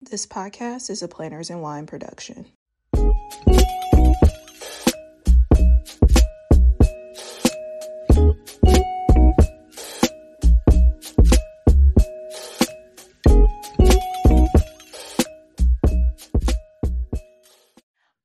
This podcast is a Planners and Wine production.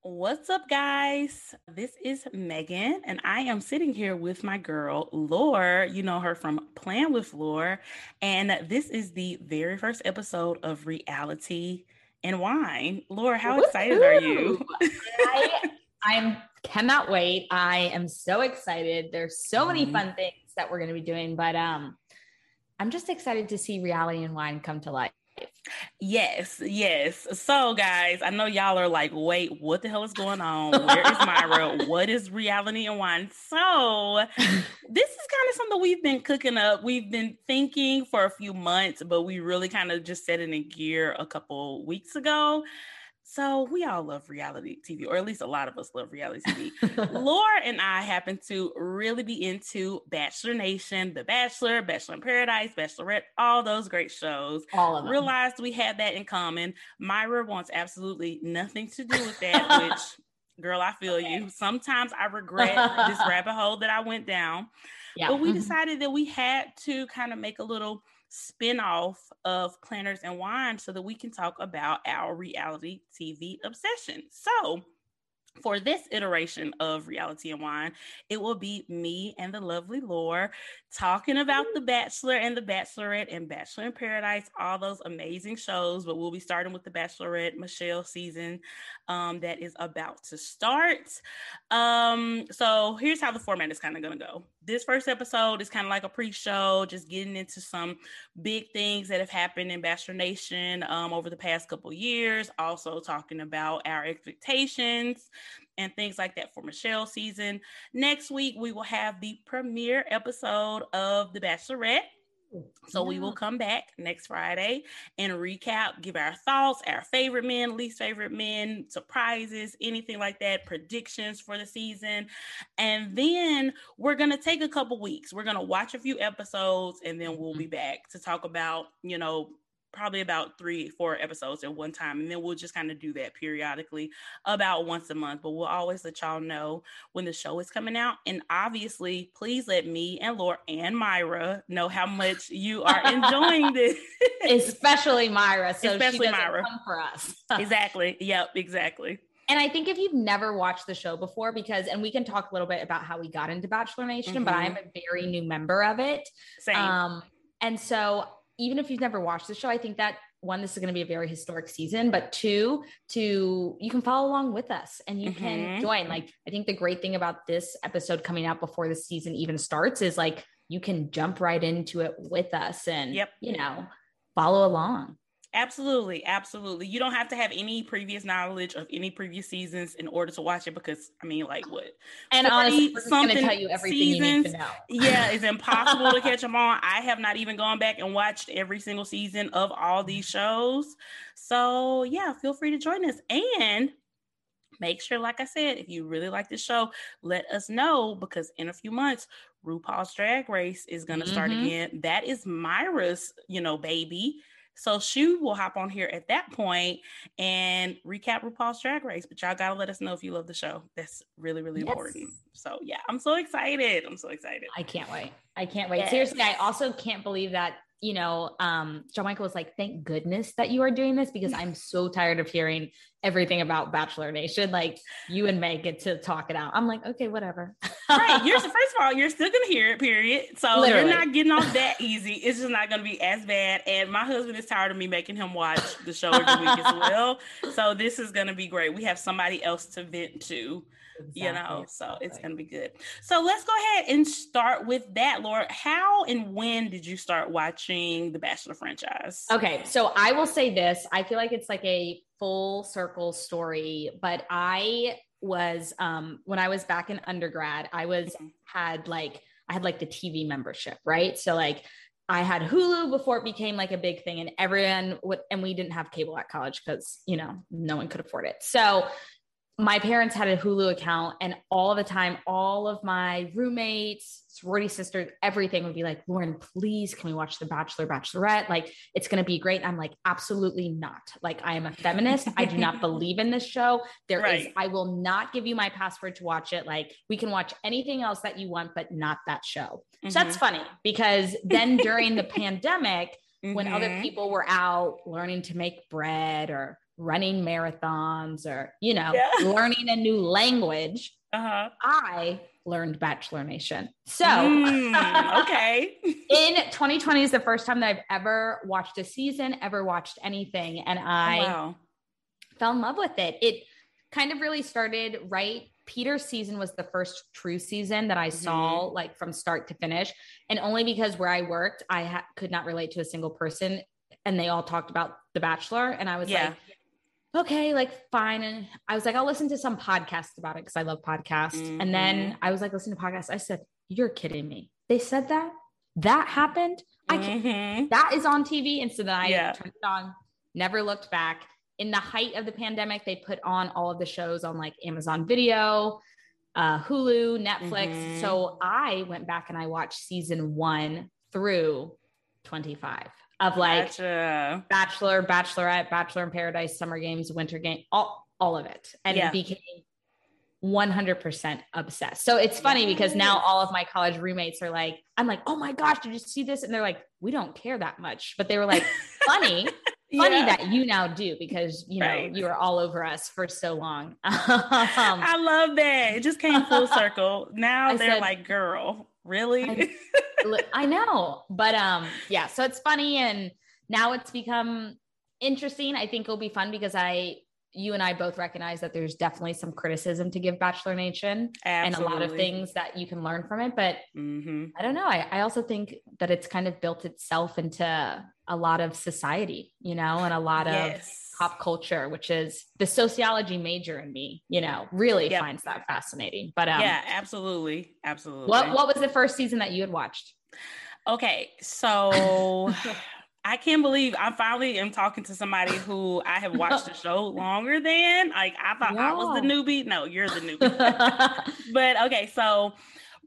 What's up, guys? This is Megan, and I am sitting here with my girl, Lore. You know her from Plan with Lore. And this is the very first episode of Reality and Wine. Lore, how Woo-hoo! excited are you? I I'm, cannot wait. I am so excited. There's so many mm-hmm. fun things that we're going to be doing, but um, I'm just excited to see Reality and Wine come to life. Yes, yes. So, guys, I know y'all are like, wait, what the hell is going on? Where is Myra? what is reality and wine? So, this is kind of something we've been cooking up. We've been thinking for a few months, but we really kind of just set it in gear a couple weeks ago. So we all love reality TV, or at least a lot of us love reality TV. Laura and I happen to really be into Bachelor Nation, The Bachelor, Bachelor in Paradise, Bachelorette, all those great shows. All of them. Realized we had that in common. Myra wants absolutely nothing to do with that, which girl, I feel okay. you. Sometimes I regret this rabbit hole that I went down. Yeah. But we mm-hmm. decided that we had to kind of make a little spinoff of Planners and Wine so that we can talk about our reality TV obsession. So, for this iteration of Reality and Wine, it will be me and the lovely Lore talking about The Bachelor and The Bachelorette and Bachelor in Paradise, all those amazing shows. But we'll be starting with The Bachelorette Michelle season um, that is about to start. Um, so here's how the format is kind of going to go. This first episode is kind of like a pre-show, just getting into some big things that have happened in Bachelor Nation um, over the past couple years. Also talking about our expectations and things like that for Michelle season. Next week we will have the premiere episode of The Bachelorette. So we will come back next Friday and recap, give our thoughts, our favorite men, least favorite men, surprises, anything like that, predictions for the season. And then we're going to take a couple weeks. We're going to watch a few episodes and then we'll be mm-hmm. back to talk about, you know, probably about three, four episodes at one time. And then we'll just kind of do that periodically about once a month. But we'll always let y'all know when the show is coming out. And obviously, please let me and Laura and Myra know how much you are enjoying this. Especially Myra. So Especially Myra. come for us. exactly. Yep, exactly. And I think if you've never watched the show before, because, and we can talk a little bit about how we got into Bachelor Nation, mm-hmm. but I'm a very new member of it. Same. Um, and so even if you've never watched the show, I think that one, this is going to be a very historic season, but two, to you can follow along with us and you mm-hmm. can join. Like, I think the great thing about this episode coming out before the season even starts is like you can jump right into it with us and, yep. you know, follow along. Absolutely, absolutely. You don't have to have any previous knowledge of any previous seasons in order to watch it because I mean, like what? And honestly, we're going to tell you everything seasons, you need to know. yeah, it's impossible to catch them all. I have not even gone back and watched every single season of all these shows. So yeah, feel free to join us and make sure, like I said, if you really like the show, let us know because in a few months, RuPaul's Drag Race is going to mm-hmm. start again. That is Myra's, you know, baby. So she will hop on here at that point and recap RuPaul's Drag Race. But y'all gotta let us know if you love the show. That's really, really yes. important. So yeah, I'm so excited. I'm so excited. I can't wait. I can't wait. Yes. Seriously, I also can't believe that you know, um, John Michael was like, thank goodness that you are doing this because I'm so tired of hearing everything about Bachelor Nation. Like you and Meg get to talk it out. I'm like, okay, whatever. right. You're first of all, you're still gonna hear it, period. So Literally. you're not getting off that easy. It's just not gonna be as bad. And my husband is tired of me making him watch the show every week as well. So this is gonna be great. We have somebody else to vent to. Exactly. You know, so it's gonna be good. So let's go ahead and start with that, Laura. How and when did you start watching the Bachelor franchise? Okay, so I will say this. I feel like it's like a full circle story, but I was um when I was back in undergrad, I was mm-hmm. had like I had like the TV membership, right? So like I had Hulu before it became like a big thing, and everyone would, and we didn't have cable at college because you know no one could afford it. So my parents had a Hulu account, and all the time, all of my roommates, sorority sisters, everything would be like, Lauren, please, can we watch The Bachelor, Bachelorette? Like, it's going to be great. I'm like, absolutely not. Like, I am a feminist. I do not believe in this show. There right. is, I will not give you my password to watch it. Like, we can watch anything else that you want, but not that show. Mm-hmm. So that's funny because then during the pandemic, mm-hmm. when other mm-hmm. people were out learning to make bread or running marathons or, you know, yeah. learning a new language, uh-huh. I learned Bachelor Nation. So, mm, okay. in 2020 is the first time that I've ever watched a season, ever watched anything. And I wow. fell in love with it. It kind of really started right. Peter's season was the first true season that I mm-hmm. saw like from start to finish. And only because where I worked, I ha- could not relate to a single person and they all talked about The Bachelor. And I was yeah. like, okay, like fine. And I was like, I'll listen to some podcasts about it because I love podcasts. Mm-hmm. And then mm-hmm. I was like, listening to podcasts. I said, You're kidding me. They said that? That happened? I can't mm-hmm. that is on TV. And so then I yeah. turned it on, never looked back. In the height of the pandemic, they put on all of the shows on like Amazon Video, uh, Hulu, Netflix. Mm-hmm. So I went back and I watched season one through 25 of like gotcha. Bachelor, Bachelorette, Bachelor in Paradise, Summer Games, Winter Game, all all of it, and yeah. became 100% obsessed. So it's funny because now all of my college roommates are like, I'm like, oh my gosh, did you see this? And they're like, we don't care that much, but they were like, funny. funny yeah. that you now do because you know right. you were all over us for so long. um, I love that. It just came full circle. Now I they're said, like, girl, really? I, I know. But um, yeah, so it's funny and now it's become interesting. I think it'll be fun because I you and I both recognize that there's definitely some criticism to give Bachelor Nation Absolutely. and a lot of things that you can learn from it. But mm-hmm. I don't know. I, I, also think that it's kind of built itself into a lot of society, you know, and a lot yes. Pop culture, which is the sociology major in me, you know, really yep. finds that fascinating. But um, yeah, absolutely. Absolutely. What, what was the first season that you had watched? Okay. So I can't believe I finally am talking to somebody who I have watched the show longer than. Like I thought I was the newbie. No, you're the newbie. but okay, so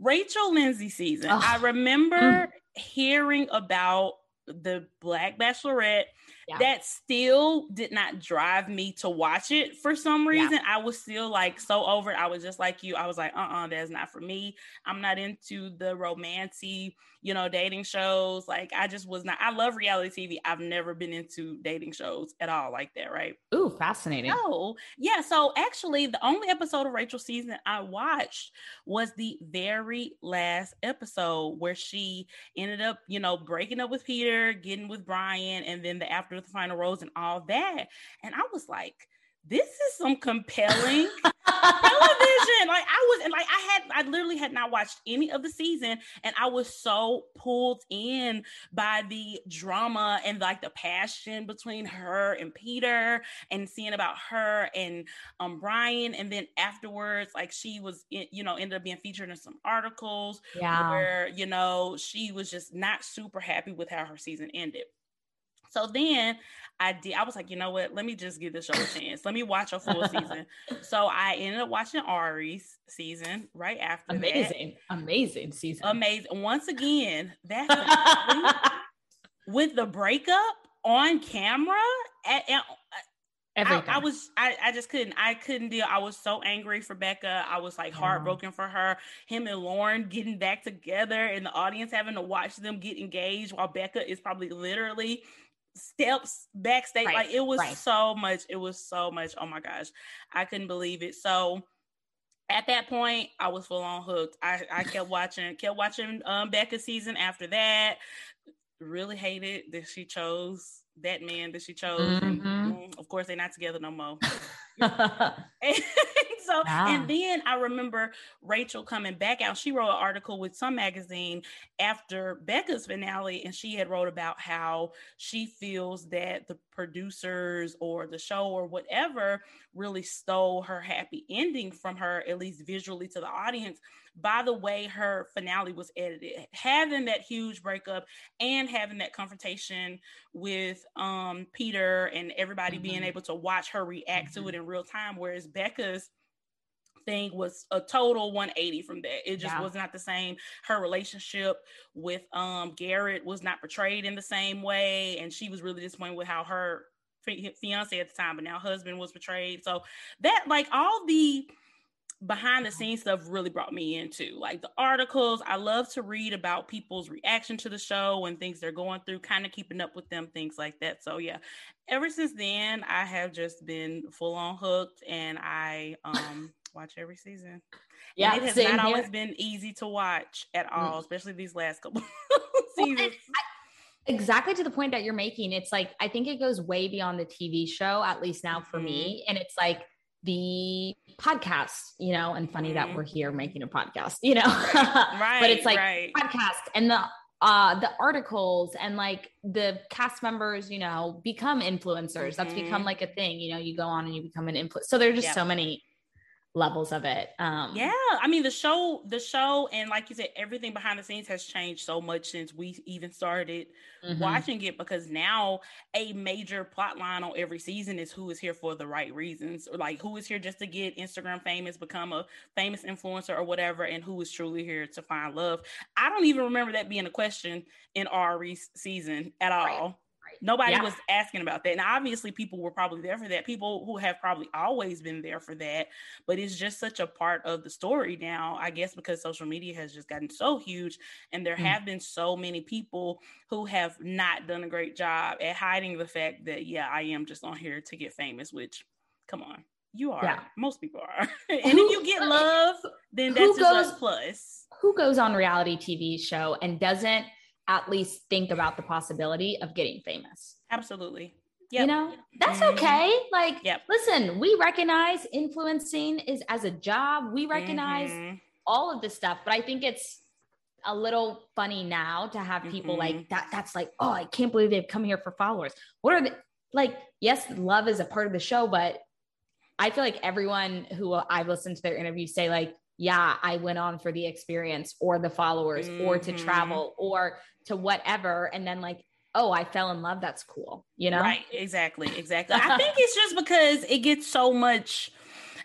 Rachel Lindsay season. Oh. I remember mm. hearing about the Black Bachelorette yeah. that still did not drive me to watch it for some reason. Yeah. I was still like so over it. I was just like you. I was like, uh uh-uh, uh, that's not for me. I'm not into the romancy, you know, dating shows. Like, I just was not. I love reality TV. I've never been into dating shows at all like that, right? Ooh, fascinating. Oh, yeah. So, actually, the only episode of Rachel season I watched was the very last episode where she ended up, you know, breaking up with Peter, getting with Bryan, and then the after the final rose and all that. And I was like, this is some compelling television. Like I was, and like I had, I literally had not watched any of the season, and I was so pulled in by the drama and like the passion between her and Peter, and seeing about her and um Bryan, and then afterwards, like she was, you know, ended up being featured in some articles, yeah, where you know she was just not super happy with how her season ended. So then I did, I was like, you know what? Let me just give this show a chance. Let me watch a full season. so I ended up watching Arie's season right after amazing, that. amazing season. Amazing. Once again, that with the breakup on camera. At, at, uh, I, I, was I, I just couldn't I couldn't deal. I was so angry for Becca. I was like heartbroken for her. Him and Lauren getting back together and the audience having to watch them get engaged while Becca is probably literally steps backstage. Right. Like it was right. so much. It was so much. Oh my gosh. I couldn't believe it. So at that point, I was full on hooked. I, I kept watching, kept watching um Becca's season after that. Really hated that she chose that man that she chose. Mm-hmm. And, mm, of course, they're not together no more. so wow. and then I remember Rachel coming back out. She wrote an article with some magazine after Becca's finale, and she had wrote about how she feels that the producers or the show or whatever really stole her happy ending from her, at least visually to the audience, by the way her finale was edited. Having that huge breakup and having that confrontation with um Peter and everybody mm-hmm. being able to watch her react mm-hmm. to it in real time, whereas Becca's thing was a total 180 from that. It just yeah. was not the same. Her relationship with um Garrett was not portrayed in the same way, and she was really disappointed with how her fiance at the time, but now husband was portrayed. So that like all the behind the scenes stuff really brought me into like the articles i love to read about people's reaction to the show and things they're going through kind of keeping up with them things like that so yeah ever since then i have just been full on hooked and i um watch every season. Yeah, and it has not here. always been easy to watch at all, mm. especially these last couple seasons. Well, I, exactly to the point that you're making, it's like I think it goes way beyond the TV show, at least now for mm-hmm. me. And it's like the podcast, you know, and funny mm-hmm. that we're here making a podcast, you know. right. but it's like right. podcast and the uh the articles and like the cast members you know become influencers mm-hmm. that's become mm-hmm. like a thing you know you go on and you become an influencer so there's just yep. so many levels of it. Um, yeah, I mean the show, the show, and like you said, everything behind the scenes has changed so much since we even started mm-hmm. watching it. Because now a major plot line on every season is who is here for the right reasons, or like who is here just to get Instagram famous, become a famous influencer or whatever, and who is truly here to find love. I don't even remember that being a question in our season at all. Right. Nobody yeah. was asking about that. And obviously, people were probably there for that. People who have probably always been there for that. But it's just such a part of the story now, I guess, because social media has just gotten so huge. And there mm. have been so many people who have not done a great job at hiding the fact that, yeah, I am just on here to get famous, which, come on. You are. Yeah. Most people are. and who, if you get love, then that's goes, a plus. Who goes on reality TV show and doesn't at least think about the possibility of getting famous. Absolutely. Yep. You know, that's mm-hmm. okay. Like, yep. listen, we recognize influencing is as a job. We recognize mm-hmm. all of this stuff, but I think it's a little funny now to have people mm-hmm. like that. That's like, oh, I can't believe they've come here for followers. What are they like? Yes, love is a part of the show, but I feel like everyone who I've listened to their interviews say, like, yeah, I went on for the experience or the followers mm-hmm. or to mm-hmm. travel or to whatever. And then like, oh, I fell in love. That's cool. You know? Right. Exactly. Exactly. I think it's just because it gets so much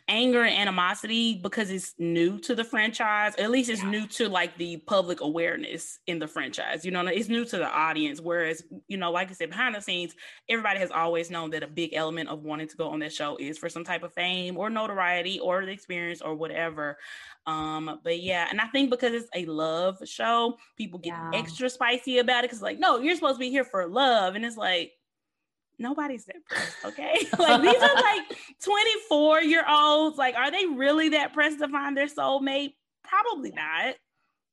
anger and animosity because it's new to the franchise. At least it's yeah. new to like the public awareness in the franchise. You know, it's new to the audience. Whereas, you know, like I said, behind the scenes, everybody has always known that a big element of wanting to go on that show is for some type of fame or notoriety or the experience or whatever. Um, but yeah, and I think because it's a love show, people get yeah. extra spicy about it because like, no, you're supposed to be here for love. And it's like, nobody's that pressed, okay? like these are like 24 year olds. Like, are they really that pressed to find their soulmate? Probably not.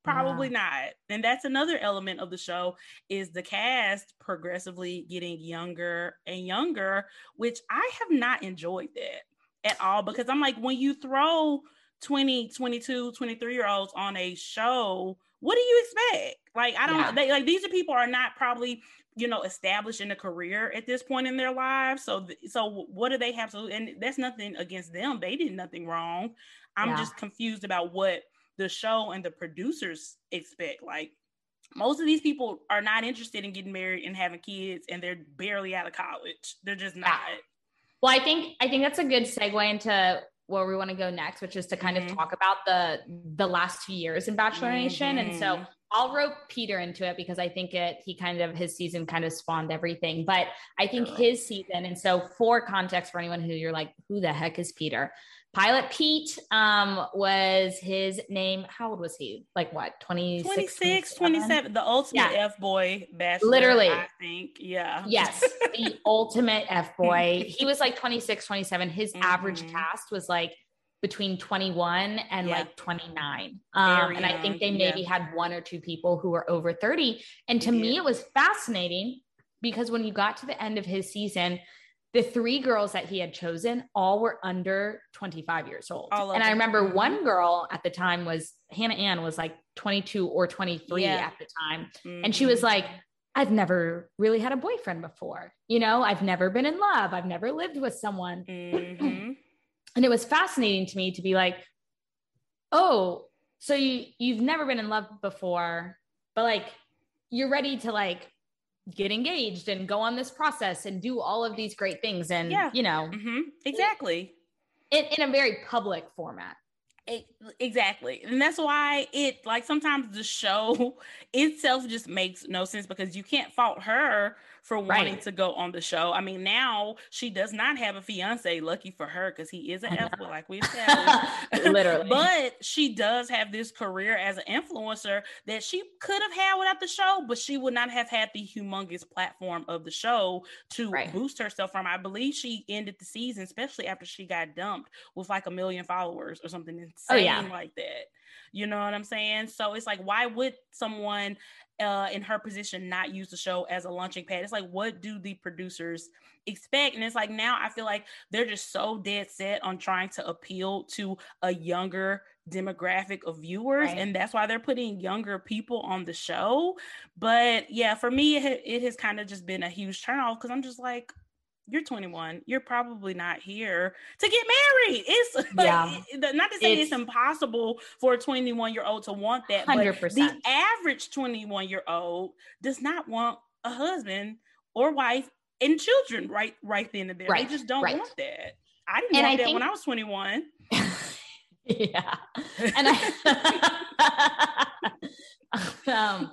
Probably yeah. not. And that's another element of the show is the cast progressively getting younger and younger, which I have not enjoyed that at all because I'm like, when you throw 20, 22, 23 year olds on a show, what do you expect? Like, I don't yeah. they, like these are people are not probably you know established in a career at this point in their lives so so what do they have to and that's nothing against them they did nothing wrong i'm yeah. just confused about what the show and the producers expect like most of these people are not interested in getting married and having kids and they're barely out of college they're just not yeah. well i think i think that's a good segue into where we want to go next which is to kind mm-hmm. of talk about the the last two years in bachelor mm-hmm. nation and so I'll rope Peter into it because I think it he kind of his season kind of spawned everything. But I think his season, and so for context for anyone who you're like, who the heck is Peter? Pilot Pete um, was his name. How old was he? Like what? 26, 26 27? The ultimate yeah. F boy bachelor. Literally. I think. Yeah. Yes. the ultimate F boy. He was like 26, 27. His mm-hmm. average cast was like between 21 and yeah. like 29. Um, and I think they maybe yeah. had one or two people who were over 30. And to me, it was fascinating because when you got to the end of his season, the three girls that he had chosen all were under 25 years old. And I remember mm-hmm. one girl at the time was Hannah Ann was like 22 or 23 yeah. at the time. Mm-hmm. And she was mm-hmm. like, I've never really had a boyfriend before. You know, I've never been in love. I've never lived with someone. Mm-hmm. And it was fascinating to me to be like, oh, so you you've never been in love before, but like you're ready to like get engaged and go on this process and do all of these great things and yeah. you know mm-hmm. exactly in, in a very public format it, exactly. And that's why it like sometimes the show itself just makes no sense because you can't fault her for wanting right. to go on the show. I mean, now she does not have a fiance. Lucky for her, because he is an F like we said. Literally. but she does have this career as an influencer that she could have had without the show, but she would not have had the humongous platform of the show to right. boost herself from. I believe she ended the season, especially after she got dumped, with like a million followers or something insane oh, yeah. like that. You know what I'm saying? So it's like, why would someone uh, in her position not use the show as a launching pad? It's like, what do the producers expect? And it's like now I feel like they're just so dead set on trying to appeal to a younger demographic of viewers, right. and that's why they're putting younger people on the show. But yeah, for me, it, it has kind of just been a huge turnoff because I'm just like, you're 21 you're probably not here to get married it's like, yeah. not to say it's, it's, impossible for a 21 year old to want that 100%. but the average 21 year old does not want a husband or wife and children right right then and there right. they just don't right. want that i didn't and want I that think- when i was 21 yeah and i um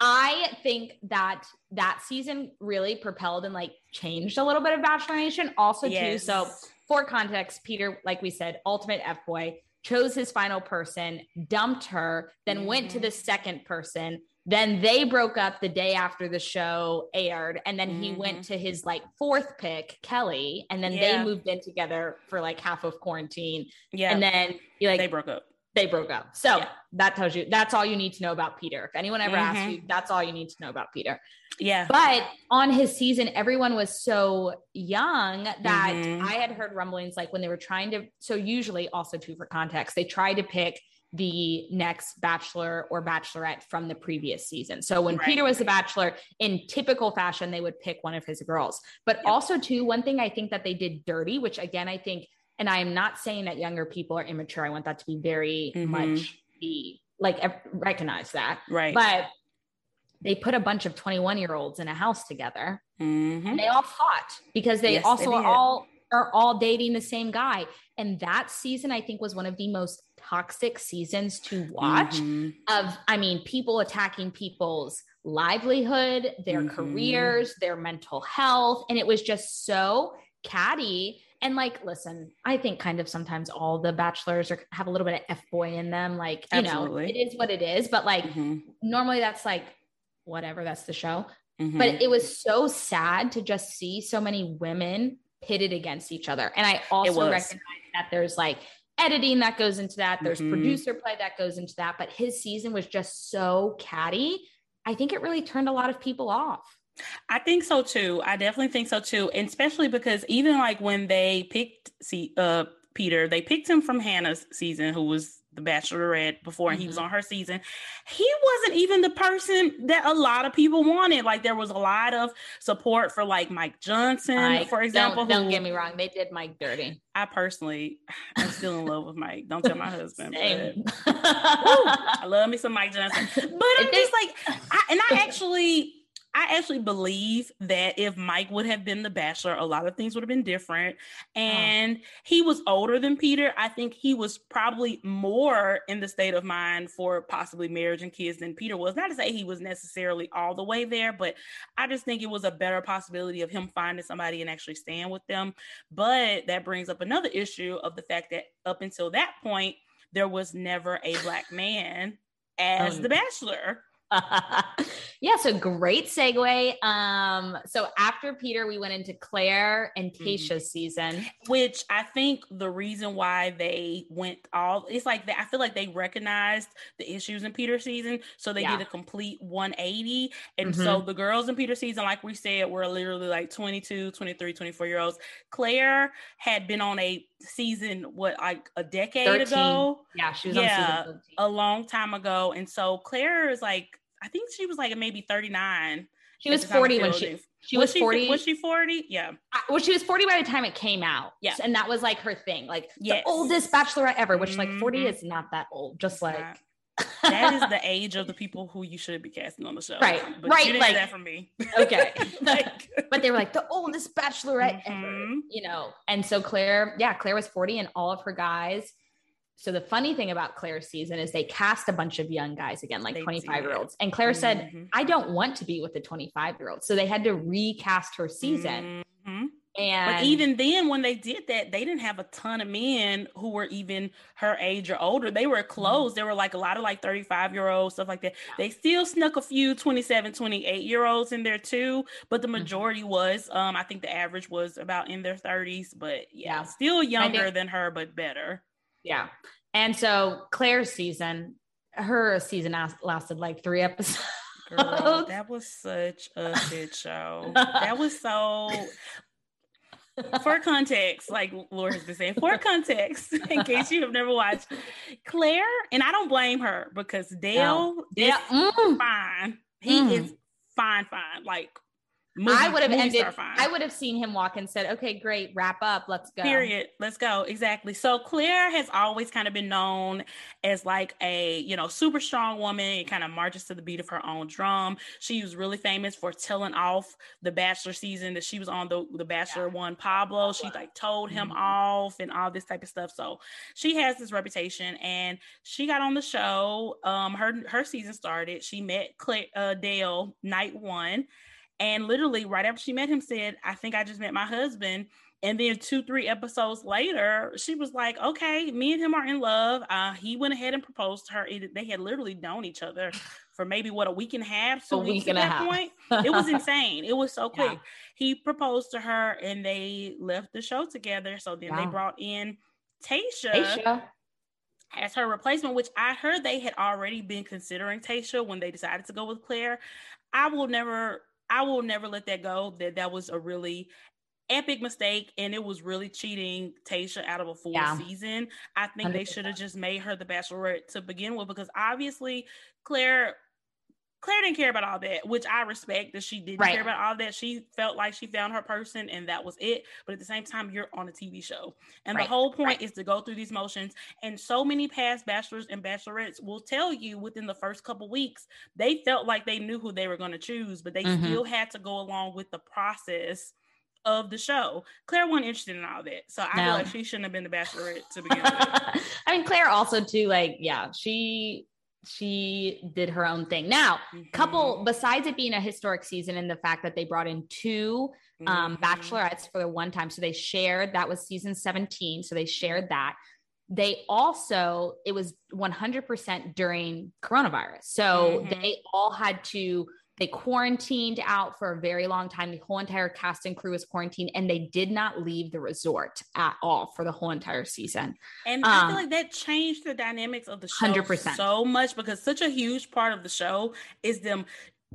I think that that season really propelled and like changed a little bit of Bachelor Nation also yes. too. So for context, Peter, like we said, ultimate F boy, chose his final person, dumped her, then mm-hmm. went to mm-hmm. the second person. Then they broke up the day after the show aired. And then mm-hmm. he went mm-hmm. to his like fourth pick, Kelly. And then yeah. they moved in together for like half of quarantine. Yeah. And then he like they broke up they broke up. So yeah. that tells you that's all you need to know about Peter. If anyone ever mm-hmm. asks you, that's all you need to know about Peter. Yeah. But on his season, everyone was so young that mm-hmm. I had heard rumblings like when they were trying to. So, usually, also too, for context, they try to pick the next bachelor or bachelorette from the previous season. So when right. Peter was the bachelor in typical fashion they would pick one of his girls. But yep. also too one thing I think that they did dirty which again I think and I am not saying that younger people are immature. I want that to be very mm-hmm. much be like recognize that. Right. But they put a bunch of 21 year olds in a house together mm-hmm. and they all fought because they yes, also they are all are all dating the same guy. And that season, I think, was one of the most toxic seasons to watch. Mm-hmm. Of, I mean, people attacking people's livelihood, their mm-hmm. careers, their mental health. And it was just so catty and like, listen, I think kind of sometimes all the bachelors are have a little bit of F boy in them. Like, you Absolutely. know, it is what it is. But like mm-hmm. normally that's like whatever, that's the show. Mm-hmm. But it was so sad to just see so many women pitted against each other. And I also recognize that there's like editing that goes into that, there's mm-hmm. producer play that goes into that. But his season was just so catty. I think it really turned a lot of people off. I think so too. I definitely think so too. And especially because even like when they picked see uh Peter, they picked him from Hannah's season, who was the Bachelorette before, mm-hmm. he was mm-hmm. on her season. He wasn't even the person that a lot of people wanted. Like there was a lot of support for like Mike Johnson, Mike, for example. Don't, don't, get me wrong, they did Mike dirty. I personally, I'm still in love with Mike. Don't tell my husband. But, woo, I love me some Mike Johnson, but I'm just like, I, and I actually I actually believe that if Mike would have been the bachelor, a lot of things would have been different. And oh. he was older than Peter. I think he was probably more in the state of mind for possibly marriage and kids than Peter was. Not to say he was necessarily all the way there, but I just think it was a better possibility of him finding somebody and actually staying with them. But that brings up another issue of the fact that up until that point, there was never a black man as um, the bachelor. yeah, so great segue. Um, so after Peter, we went into Clare and mm-hmm. Mm-hmm. season, which I think the reason why they went all it's like they, I feel like they recognized the issues in Peter's season, so they yeah. did a complete 180. And mm-hmm. so the girls in Peter's season, like we said, were literally like 22, 23, 24 year olds. Clare had been on a season what like a decade 13. ago. Yeah, she was yeah, a long time ago. And so Clare is like I think she was like maybe 39. She was 40 when she she was, was she, 40. Was she 40? Yeah. well, she was 40 by the time it came out. Yeah. And that was like her thing. Like yes. the oldest bachelorette ever, which mm-hmm. like 40 mm-hmm. is not that old. Just it's like that is the age of the people who you should be casting on the show. Right. But right. You didn't like, that from me. Okay. like, but they were like the oldest bachelorette mm-hmm. ever, you know? And so Clare, yeah, Clare was 40 and all of her guys so the funny thing about Clare's season is they cast a bunch of young guys again, like 25 year olds. And Clare mm-hmm. said, I don't want to be with the 25 year old. So they had to recast her season. Mm-hmm. And but even then, when they did that, they didn't have a ton of men who were even her age or older. They were close. Mm-hmm. There were like a lot of like 35 year olds, stuff like that. They still snuck a few 27, 28 year olds in there too, but the mm-hmm. majority mm-hmm. was, um, I think the average was about in their 30s, but yeah, yeah. still younger than her, but better. Yeah. And so Clare's season, her season lasted like three episodes. Girl, that was such a shit show. That was so. For context, like Laura has been saying, for context, in case you have never watched, Clare, and I don't blame her because Dale no. is mm. fine. He mm. is fine, fine. Like I would have ended. I would have seen him walk and said, "Okay, great, wrap up, let's go." Period. Let's go. Exactly. So Clare has always kind of been known as like a you know super strong woman. It kind of marches to the beat of her own drum. She was really famous for telling off the Bachelor season that she was on the the Bachelor yeah. one. Pablo. She like told him mm-hmm. off and all this type of stuff. So she has this reputation, and she got on the show. Um, her her season started. She met Clare, uh, Dale night one and literally, right after she met him, said, I think I just met my husband. And then two, three episodes later, she was like, okay, me and him are in love. Uh, he went ahead and proposed to her. It, they had literally known each other for maybe what a week and a half, two a weeks at that point. It was insane. It was so quick. Yeah. He proposed to her and they left the show together. So then wow. they brought in. Tayshia as her replacement, which I heard they had already been considering Tayshia when they decided to go with Clare. I will never I will never let that go. That that was a really epic mistake, and it was really cheating Tayshia out of a full yeah. season. I think 100%. they should have just made her the Bachelorette to begin with, because obviously Clare Clare didn't care about all that, which I respect that she didn't right. care about all that. She felt like she found her person and that was it. But at the same time, you're on a TV show. And right. the whole point right. is to go through these motions. And so many past bachelors and bachelorettes will tell you within the first couple weeks, they felt like they knew who they were going to choose, but they mm-hmm. still had to go along with the process of the show. Clare wasn't interested in all that. So I no. feel like she shouldn't have been the bachelorette to begin with. I mean, Clare also too, like, yeah, she she did her own thing. Now, mm-hmm. couple besides it being a historic season and the fact that they brought in two um, mm-hmm. bachelorettes for the one time, so they shared that was season 17, so they shared that. They also it was 100% during coronavirus. So mm-hmm. they all had to they quarantined out for a very long time. The whole entire cast and crew was quarantined, and they did not leave the resort at all for the whole entire season. And um, I feel um, like that changed the dynamics of the show 100%. so much because such a huge part of the show is them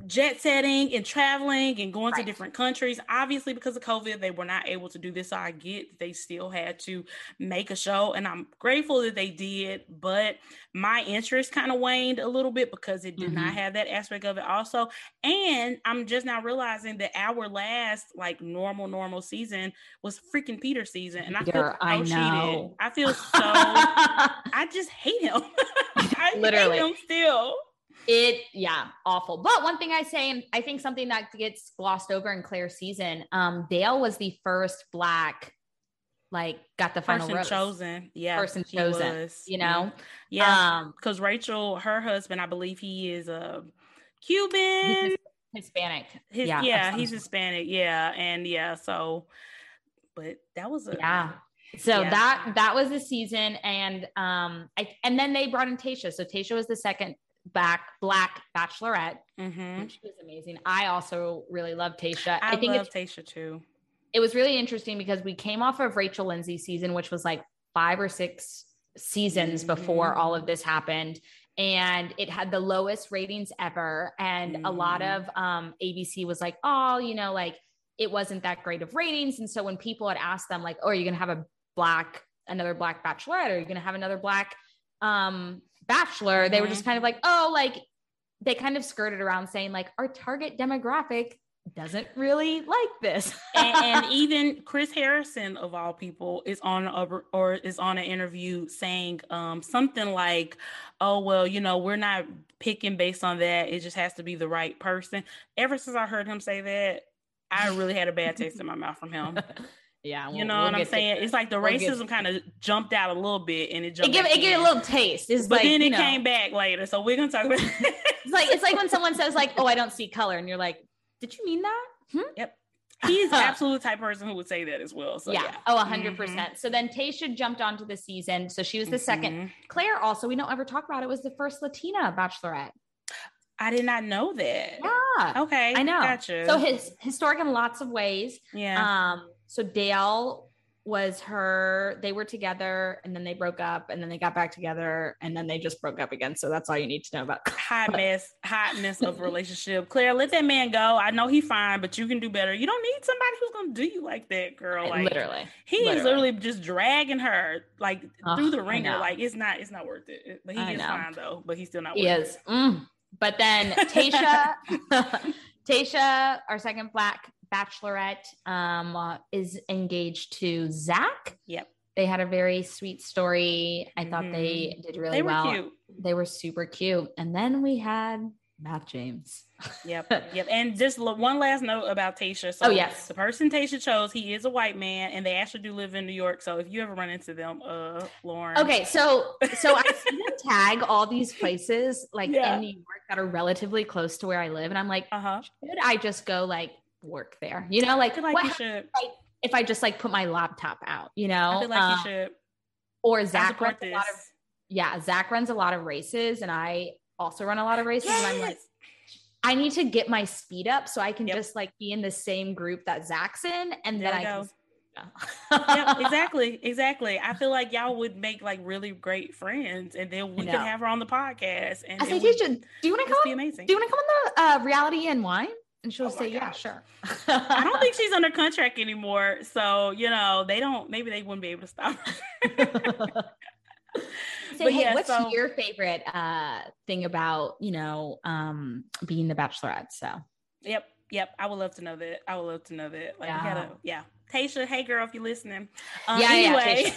jet setting and traveling and going right. to different countries. Obviously, because of COVID, they were not able to do this. So I get they still had to make a show, and I'm grateful that they did. But my interest kind of waned a little bit because it did mm-hmm. not have that aspect of it, also. And I'm just now realizing that our last like normal normal season was freaking Peter season, and I feel I know I feel so. I just hate him. I Literally. hate him still. It, yeah, awful. But one thing I say, and I think something that gets glossed over in Clare's season, um, Dale was the first black, like, got the final person rose. chosen. Yeah, person chosen. Was. You know, yeah, because um, Rachel, her husband, I believe he is a Cuban, Hispanic. His, yeah, yeah he's Hispanic. Yeah, and yeah, so, but that was a yeah. So yeah. that that was the season, and um, I and then they brought in Tayshia. So Tayshia was the second back black bachelorette. Mm-hmm. She was amazing. I also really love Tayshia I, I think love Tayshia too. It was really interesting because we came off of Rachel Lindsay season, which was like five or six seasons mm-hmm. before all of this happened and it had the lowest ratings ever and mm. a lot mm. of um, abc was like oh you know like it wasn't that great of ratings and so when people had asked them like oh are you gonna have a black another black bachelorette or are you gonna have another black um bachelor mm-hmm. they were just mm-hmm. kind of like oh like they kind of skirted around saying like our target demographic doesn't really like this. and, and, even Chris Harrison of all people is on a, or is on an interview saying um, something like, "Oh well, you know, we're not picking based on that. It just has to be the right person." Ever since I heard him say that, I really had a bad taste in my mouth from him. Yeah, we'll, you know we'll what I'm saying. It's like the we'll racism kind of jumped out a little bit, and it jumped. It gave it a little taste. It's but like, then it know, came back later, so we're gonna talk about. it's like it's like when someone says like, "Oh, I don't see color," and you're like, did you mean that? Hmm? Yep. He's the absolute type person who would say that as well. So yeah. yeah. Oh, 100. Mm-hmm. percent So then Tayshia jumped onto the season. So she was the mm-hmm. second. Clare also, we don't ever talk about it, was the first Latina bachelorette. I did not know that. Yeah. Okay. I know. Gotcha. So his historic in lots of ways. Yeah. Um, so Dale was her they were together and then they broke up and then they got back together and then they just broke up again. So that's all you need to know about hot mess hot mess of relationship. Clare, let that man go. I know he's fine but you can do better. You don't need somebody who's gonna do you like that girl. Like literally he literally. is literally. just dragging her like oh, through the ringer. like it's not it's not worth it. But he is fine though but he's still not he is. mm. but then Tayshia Tayshia our second black Bachelorette um, uh, is engaged to Zach. Yep. They had a very sweet story. I mm-hmm. thought they mm-hmm. did really they well. Cute. They were super cute. And then we had Matt James. yep, yep. And just one last note about Tayshia. So oh yes, the person Tayshia chose, he is a white man, and they actually do live in New York. So if you ever run into them, uh, Lauren. Okay, so so I see them tag all these places like yeah. in New York that are relatively close to where I live, and I'm like, uh-huh. should I just go like work there. You know, like, like what, you should. If I, if I just like put my laptop out, you know, I feel like um, you should. Or Zach runs this. a lot of yeah, Zach runs a lot of races, and I also run a lot of races, yes. and I'm like. I need to get my speed up so I can yep. just like be in the same group that Zach's in, and there then I go. can. yeah, exactly, exactly. I feel like y'all would make like really great friends, and then we could have her on the podcast. And I say, do you want to come? Be amazing. Do you want to come on the uh, reality and wine? And she'll oh say, Yeah, sure. I don't think she's under contract anymore. So, you know, they don't, maybe they wouldn't be able to stop Say, but hey, yeah, what's so, your favorite uh, thing about, you know, um, being the bachelorette? So, yep, yep. I would love to know that. I would love to know that. Like, yeah. gotta, yeah. Tayshia, hey girl, if you're listening. Um, yeah, anyway.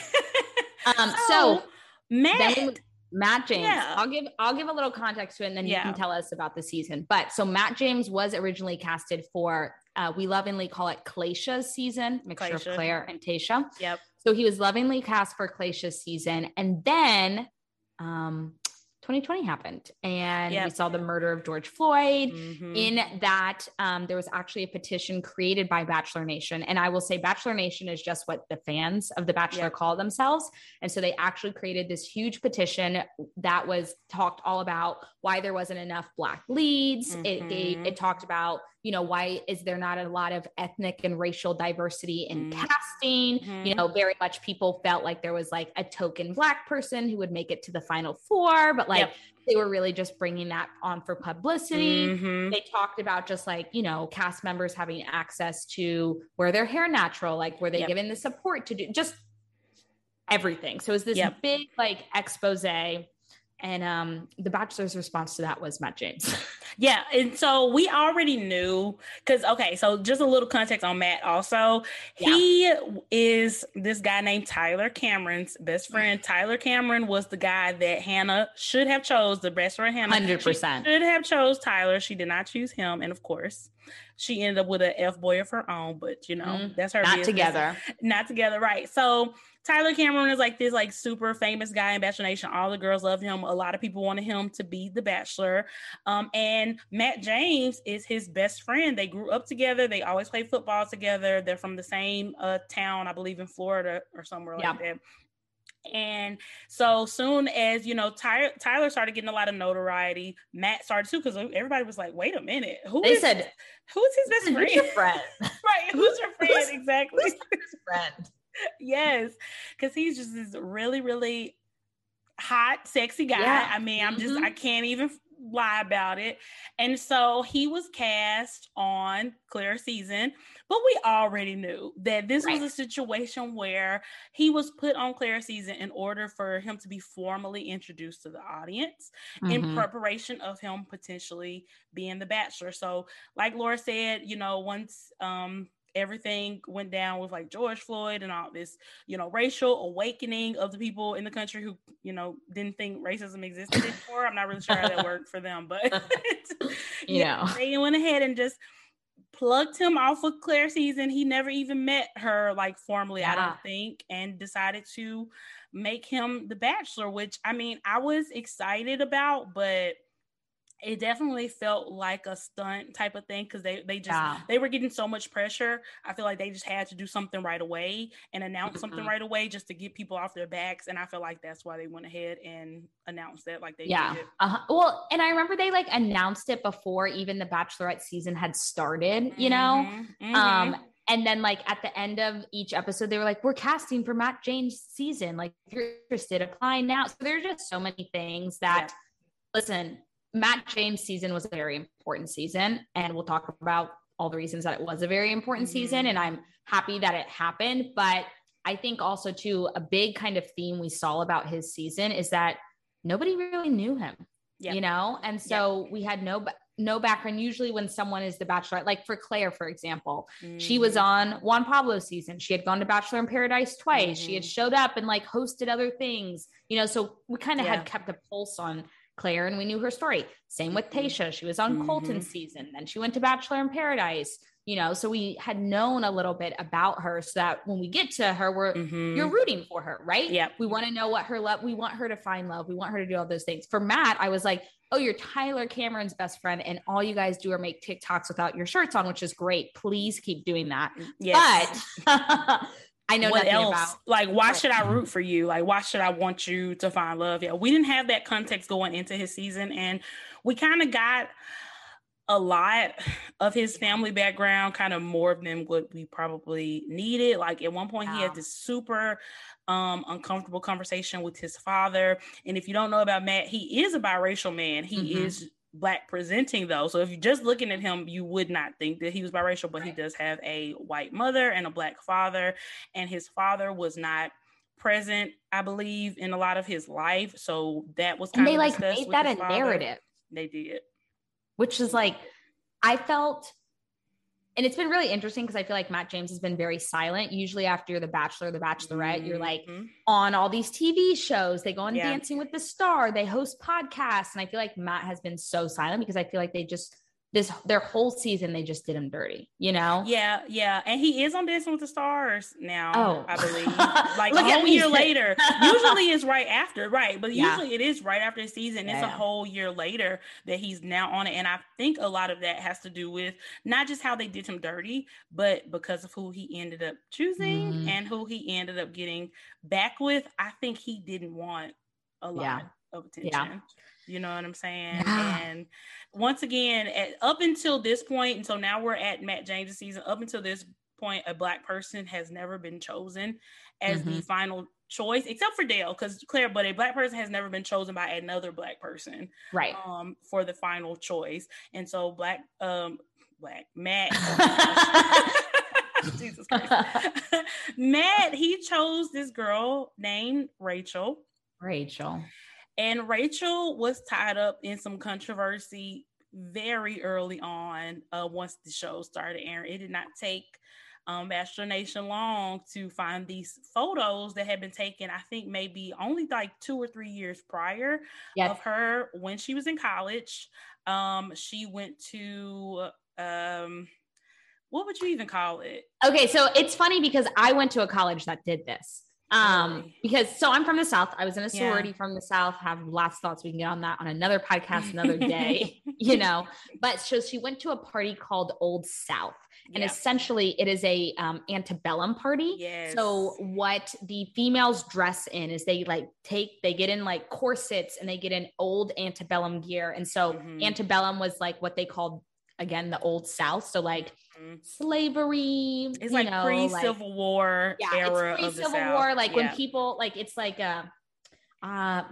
yeah. um, so, so Matt. Matt James. Yeah. I'll give I'll give a little context to it and then yeah. you can tell us about the season. But so Matt James was originally casted for uh, we lovingly call it Clayshia's season, mixture of Clare and Tayshia. Yep. So he was lovingly cast for Clayshia's season. And then um 2020 happened and yep. we saw the murder of George Floyd. Mm-hmm. In that, um, there was actually a petition created by Bachelor Nation. And I will say, Bachelor Nation is just what the fans of The Bachelor yep. call themselves. And so they actually created this huge petition that was talked all about why there wasn't enough Black leads. Mm-hmm. It gave, it talked about you know why is there not a lot of ethnic and racial diversity in mm-hmm. casting mm-hmm. you know very much people felt like there was like a token black person who would make it to the final four but like yep. they were really just bringing that on for publicity mm-hmm. they talked about just like you know cast members having access to wear their hair natural like were they yep. given the support to do just everything so it was this yep. big like expose And um, the Bachelor's response to that was Matt James. yeah. And so we already knew because, okay, so just a little context on Matt also. Yeah. He is this guy named Tyler Cameron's best friend. Tyler Cameron was the guy that Hannah should have chose, the best friend Hannah. 100%. should have chose Tyler. She did not choose him. And of course, she ended up with an F boy of her own, but you know, mm, that's her not business. together. Not together, right. So Tyler Cameron is like this like super famous guy in Bachelor Nation. All the girls love him. A lot of people wanted him to be the Bachelor. Um, and Matt James is his best friend. They grew up together. They always play football together. They're from the same uh, town, I believe, in Florida or somewhere yeah. like that. And so soon as you know Tyler, Tyler started getting a lot of notoriety, Matt started too because everybody was like, "Wait a minute, who they is, said who's his best friend? Who's your friend? right? Who's your friend? Who's, exactly. Who's his friend? yes, because he's just this really, really hot, sexy guy. Yeah. I mean, I'm just, mm-hmm. I can't even lie about it. And so he was cast on Clare season, but we already knew that this right. was a situation where he was put on Clare season in order for him to be formally introduced to the audience mm-hmm. in preparation of him potentially being the bachelor. So, like Laura said, you know, once um everything went down with like George Floyd and all this, you know, racial awakening of the people in the country who, you know, didn't think racism existed before. I'm not really sure how that worked for them, but yeah, know. they went ahead and just plugged him off of Clare season. He never even met her like formally, yeah. I don't think, and decided to make him the bachelor, which I mean, I was excited about, but it definitely felt like a stunt type of thing because they they just yeah. they were getting so much pressure. I feel like they just had to do something right away and announce mm-hmm. something right away just to get people off their backs. And I feel like that's why they went ahead and announced that like they yeah. Uh-huh. Well, and I remember they like announced it before even the Bachelorette season had started. You know, mm-hmm. Mm-hmm. um, and then like at the end of each episode they were like we're casting for matt james season like if you're interested apply now so there's just so many things that yeah. listen Matt James season was a very important season, and we'll talk about all the reasons that it was a very important mm-hmm. season. And I'm happy that it happened. But I think also, too, a big kind of theme we saw about his season is that nobody really knew him, yep. you know? And so yep. we had no. No background. Usually, when someone is the bachelorette, like for Clare, for example, mm-hmm. she was mm-hmm. on Juan Pablo season. She had gone to Bachelor in Paradise twice. Mm-hmm. She had mm-hmm. showed up and like hosted other things, you know. So we kind of yeah. had kept a pulse on Clare and we knew her story. Same with mm-hmm. She was on mm-hmm. Colton season. Then she went to Bachelor in Paradise. You know, so we had known a little bit about her so that when we get to her, we're mm-hmm. you're rooting for her, right? Yeah. We want to know what her love, we want her to find love. We want her to do all those things. For Matt, I was like, oh, you're Tyler Cameron's best friend, and all you guys do are make TikToks without your shirts on, which is great. Please keep doing that. Yes. But I know what else. About. Like, why should I root for you? Like, why should I want you to find love? Yeah, we didn't have that context going into his season, and we kind of got a lot of his family background, kind of more than what we probably needed. Like at one point, wow. he had this super um, uncomfortable conversation with his father. And if you don't know about Matt, he is a biracial man. He mm-hmm. is black presenting though. So if you're just looking at him, you would not think that he was biracial, but he does have a white mother and a black father, and his father was not present, I believe, in a lot of his life. So that was kind and they of like made that a father. narrative. They did, which is like I felt and it's been really interesting because I feel like Matt James has been very silent. Usually, after you're the Bachelor, the Bachelorette, mm-hmm. you're like mm-hmm. on all these TV shows. They go on yeah. Dancing with the Star. They host podcasts, and I feel like Matt has been so silent because I feel like they just this their whole season they just did him dirty, you know? Yeah, yeah. And he is on Dancing with the Stars now, oh. I believe. Like a whole year later. usually it's right after, right? But yeah. usually it is right after the season. Yeah. It's a whole year later that he's now on it. And I think a lot of that has to do with not just how they did him dirty, but because of who he ended up choosing mm. and who he ended up getting back with. I think he didn't want a lot yeah. Of attention. You know what I'm saying? Yeah. And once again, at, up until this point, and so now we're at Matt James' season, up until this point, a black person has never been chosen as mm-hmm. the final choice, except for Dale, because Clare, but a black person has never been chosen by another black person, right? Um, for the final choice, and so black, um, black Matt. Jesus Christ. Matt, he chose this girl named Rachel. Rachel And Rachel was tied up in some controversy very early on uh, once the show started airing. It did not take um, Bachelor Nation long to find these photos that had been taken, I think maybe only like two or three years prior yes. of her when she was in college. Um, she went to, um, what would you even call it? Okay, so it's funny because I went to a college that did this um because so i'm from the south i was in a sorority yeah. from the south have lots of thoughts we can get on that on another podcast another day you know but so she went to a party called old south and yeah. essentially it is a um, antebellum party yes. so what the females dress in is they like take they get in like corsets and they get in old antebellum gear and so mm-hmm. antebellum was like what they called again the old south. So like mm-hmm. slavery it's like know, pre-civil like, war yeah, era it's pre-civil war like yeah. when people like it's like a uh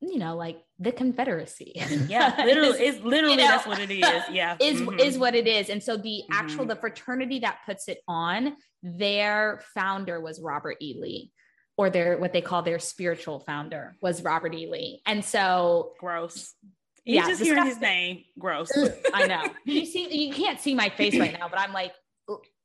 you know like the confederacy. Yeah literally it's literally you know, that's what it is. Yeah. is mm-hmm. is what it is. And so the actual mm-hmm. the fraternity that puts it on their founder was robert e. Lee or their what they call their spiritual founder was robert e. Lee. And so gross you yeah, just hearing his name, gross. I know. You see, you can't see my face right now, but I'm like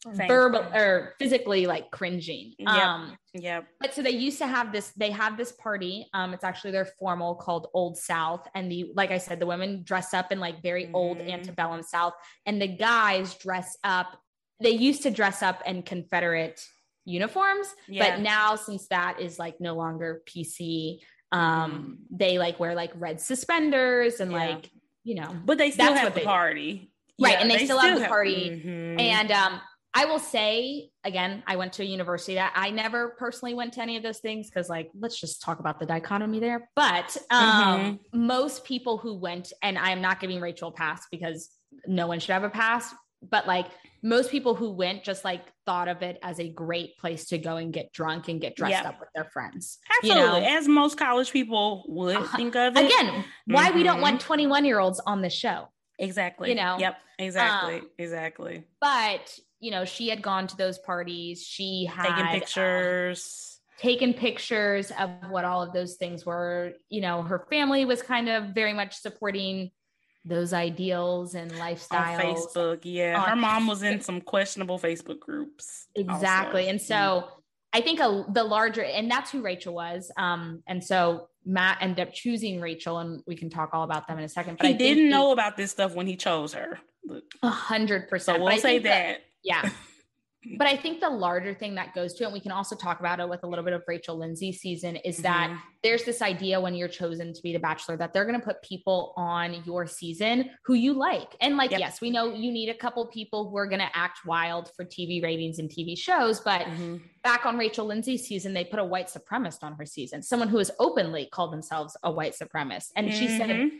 verbal or physically like cringing. Yep. Um, yep. But so they used to have this. They have this party. Um, it's actually their formal called Old South, and the like I said, the women dress up in like very mm-hmm. old antebellum South, and the guys dress up. They used to dress up in Confederate uniforms, yeah. but now since that is like no longer PC, um, mm. they like wear like red suspenders and yeah. like, you know, but they still have the party. Right. Yeah, and they, they still, still, have the party. Mm-hmm. And um, I will say again, I went to a university that I never personally went to any of those things because, like, let's just talk about the dichotomy there. But um, mm-hmm. most people who went, and I am not giving Rachel a pass because no one should have a pass, but like most people who went just like thought of it as a great place to go and get drunk and get dressed up with their friends. Absolutely. You know? As most college people would uh, think of it. Again, why mm-hmm. we don't want mm-hmm. 21 year olds on the show. Exactly. You know? Yep. Exactly. Um, exactly. But, you know, she had gone to those parties. She had taken um, pictures. Um, taken pictures of what all of those things were. You know, her family was kind of very much supporting those ideals and lifestyles. On Facebook, yeah. On Her mom was in some questionable Facebook groups. Exactly. Also. And so. I think a, the larger, and that's who Rachel was. Um, and so Matt ended up choosing Rachel, and we can talk all about them in a second. But he I didn't know about this stuff when he chose her. A hundred percent. So we'll say that, that. Yeah. but I think the larger thing that goes to it, and we can also talk about it with a little bit of Rachel Lindsay season, is that mm-hmm. there's this idea when you're chosen to be the bachelor that they're going to put people on your season who you like. And like, yep. yes, we know you need a couple people who are going to act wild for TV ratings and TV shows, but mm-hmm. back on Rachel Lindsay's season, they put a white supremacist on her season, someone who has openly called themselves a white supremacist. And mm-hmm. she said,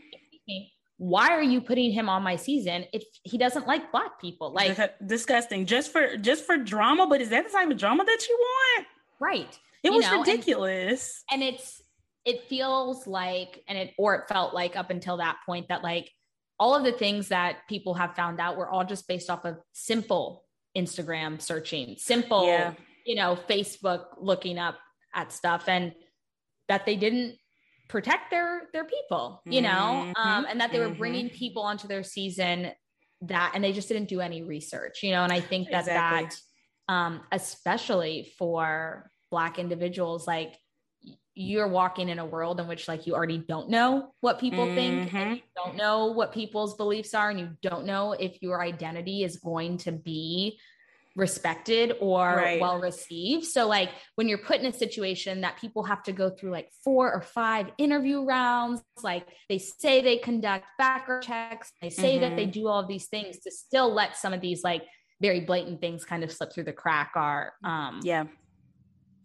why are you putting him on my season if he doesn't like black people? Like disgusting. Just for just for drama, but is that the type of drama that you want? Right. It you was know, ridiculous. And, and it's it feels like and it or it felt like up until that point that like all of the things that people have found out were all just based off of simple Instagram searching, simple, yeah. you know, Facebook looking up at stuff and that they didn't protect their their people you know mm-hmm. um, and that they were mm-hmm. bringing people onto their season that and they just didn't do any research you know and i think that exactly. that um, especially for black individuals like you're walking in a world in which like you already don't know what people mm-hmm. think and you don't know what people's beliefs are and you don't know if your identity is going to be respected or right. well received. So like when you're put in a situation that people have to go through like four or five interview rounds, like they say they conduct background checks, they say mm-hmm. that they mm-hmm. do all of these things to still let some of these like very blatant things kind of slip through the crack are um yeah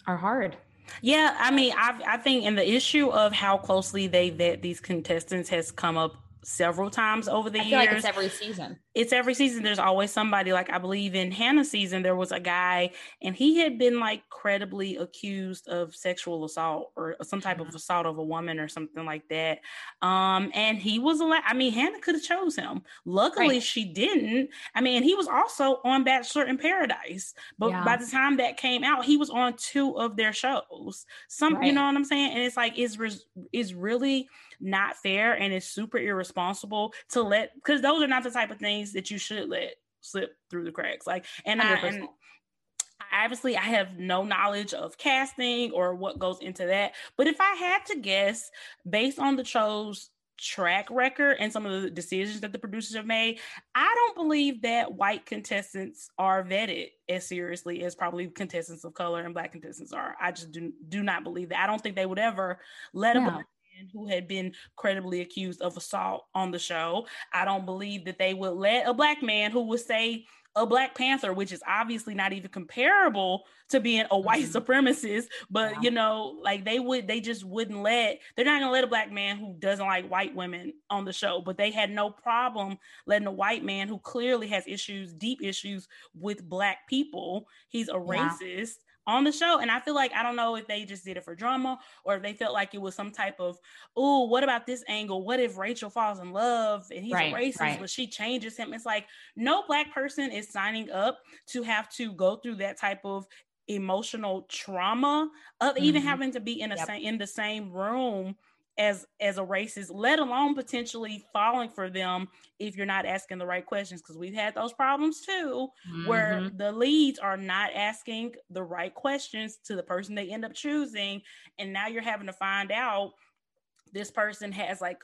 are hard. Yeah, I mean, I I think and the issue of how closely they vet these contestants has come up several times over the I years. Like it's every season. it's every season there's always somebody like i believe in hannah's season there was a guy and he had been like credibly accused of sexual assault or some type of mm-hmm. assault of a woman or something like that um and he was a i mean hannah could have chose him luckily right. she didn't i mean he was also on bachelor in paradise but yeah. by the time that came out he was on two of their shows some right. you know what i'm saying and it's like is is really not fair and it's super irresponsible to let because those are not the type of things that you should let slip through the cracks. Like, and 100%. I and obviously I have no knowledge of casting or what goes into that. But if I had to guess, based on the show's track record and some of the decisions that the producers have made, I don't believe that white contestants are vetted as seriously as probably contestants of color and black contestants are. I just do do not believe that. I don't think they would ever let yeah. a who had been credibly accused of assault on the show. I don't believe that they would let a black man who would say a Black Panther, which is obviously not even comparable to being a white mm-hmm. supremacist, but yeah. you know, like they would, they just wouldn't let, they're not gonna let a black man who doesn't like white women on the show, but they had no problem letting a white man who clearly has issues, deep issues with black people, he's a yeah. racist, on the show. And I feel like I don't know if they just did it for drama or if they felt like it was some type of, oh, what about this angle? What if Rachel falls in love and he's right, a racist, right. but she changes him? It's like no black person is signing up to have to go through that type of emotional trauma of mm-hmm. even having to be in a yep. in the same room as as a racist let alone potentially falling for them if you're not asking the right questions because we've had those problems too mm-hmm. where the leads are not asking the right questions to the person they end up choosing and now you're having to find out this person has like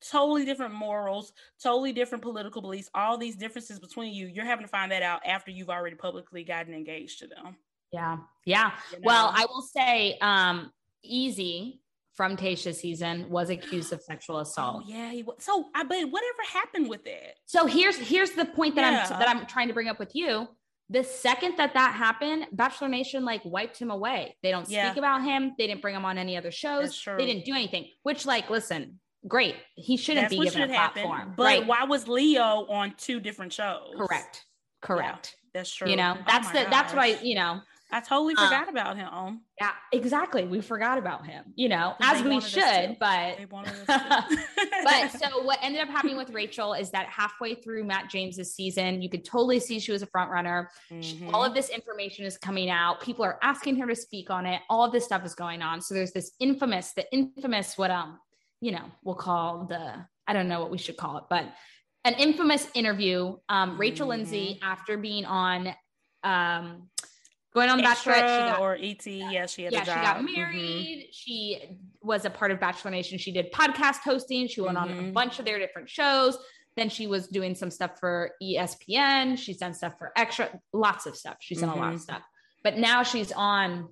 totally different morals, totally different political beliefs, all these differences between you. You're having to find that out after you've already publicly gotten engaged to them. Yeah. Yeah. You know? Well, I will say um easy from Tayshia's season was accused of sexual oh, assault. Oh, yeah, he was. So, I but whatever happened with it? So here's here's the point that yeah. I'm that I'm trying to bring up with you. The second that that happened, Bachelor Nation like wiped him away. They don't yeah. speak about him. They didn't bring him on any other shows. They didn't do anything. Which, like, listen, great. He shouldn't That's be given a platform. Happen. But right. why was Leo on two different shows? Correct. Correct. Yeah, that's true. You know, oh that's oh the gosh. that's what I, you know, I totally um, forgot um, about him. Yeah, exactly. We forgot about him, you know, as we should, but but so what ended up happening with Rachel is that halfway through Matt James's season, you could totally see she was a front runner. Mm-hmm. All of this information is coming out. People are asking her to speak on it. All of this stuff is going on. So there's this infamous, the infamous what um, you know, we'll call the I don't know what we should call it, but an infamous interview. Um, Rachel mm-hmm. Lindsay, after being on um going on the Extra Bachelorette. She got, or ET, yeah, she had yeah, she got mm-hmm. married. Mm-hmm. She was a part of Bachelor Nation. She did podcast hosting. She went mm-hmm. on a mm-hmm. bunch of their different shows. Then she was doing some stuff for ESPN. She's done stuff for Extra, lots of stuff. She's done a lot of mm-hmm. stuff. But now she's on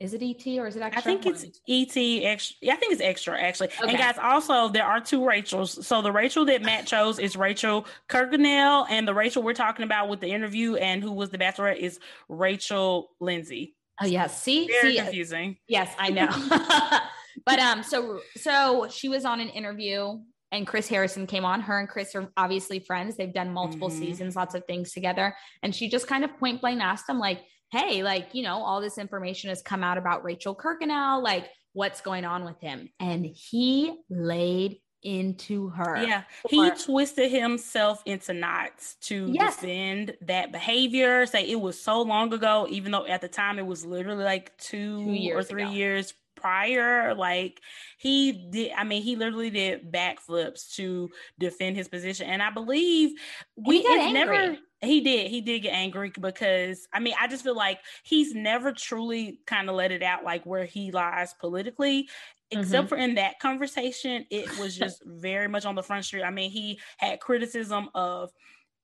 is it ET or is it extra? I think it's ET extra. I think it's extra actually. Okay. And guys, also there are two Rachels. So the Rachel that Matt chose is Rachel Kirkconnell, and the Rachel we're talking about with the interview and who was the bachelorette is Rachel Lindsay. Oh yeah, see, very see, confusing. Yes, I know. but um, so so she was on an interview and Chris Harrison came on. Her and Chris are obviously friends. They've done multiple mm-hmm. seasons, lots of things together. And she just kind of point blank asked him, like, hey, like, you know, all this information has come out about Rachel Kirkconnell, like, what's going on with him? And he laid into her. Yeah. He twisted himself into knots to yes. defend that behavior, say it was so long ago, even though at the time it was literally like two, two or three ago. years prior. Like he did, I mean, he literally did backflips to defend his position. And I believe we never he did. He did get angry because I mean, I just feel like he's never truly kind of let it out like where he lies politically. Except mm-hmm. for in that conversation, it was just very much on the front street. I mean, he had criticism of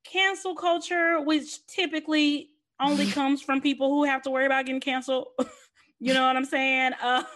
cancel culture, which typically only comes from people who have to worry about getting canceled. you know what I'm saying? Uh,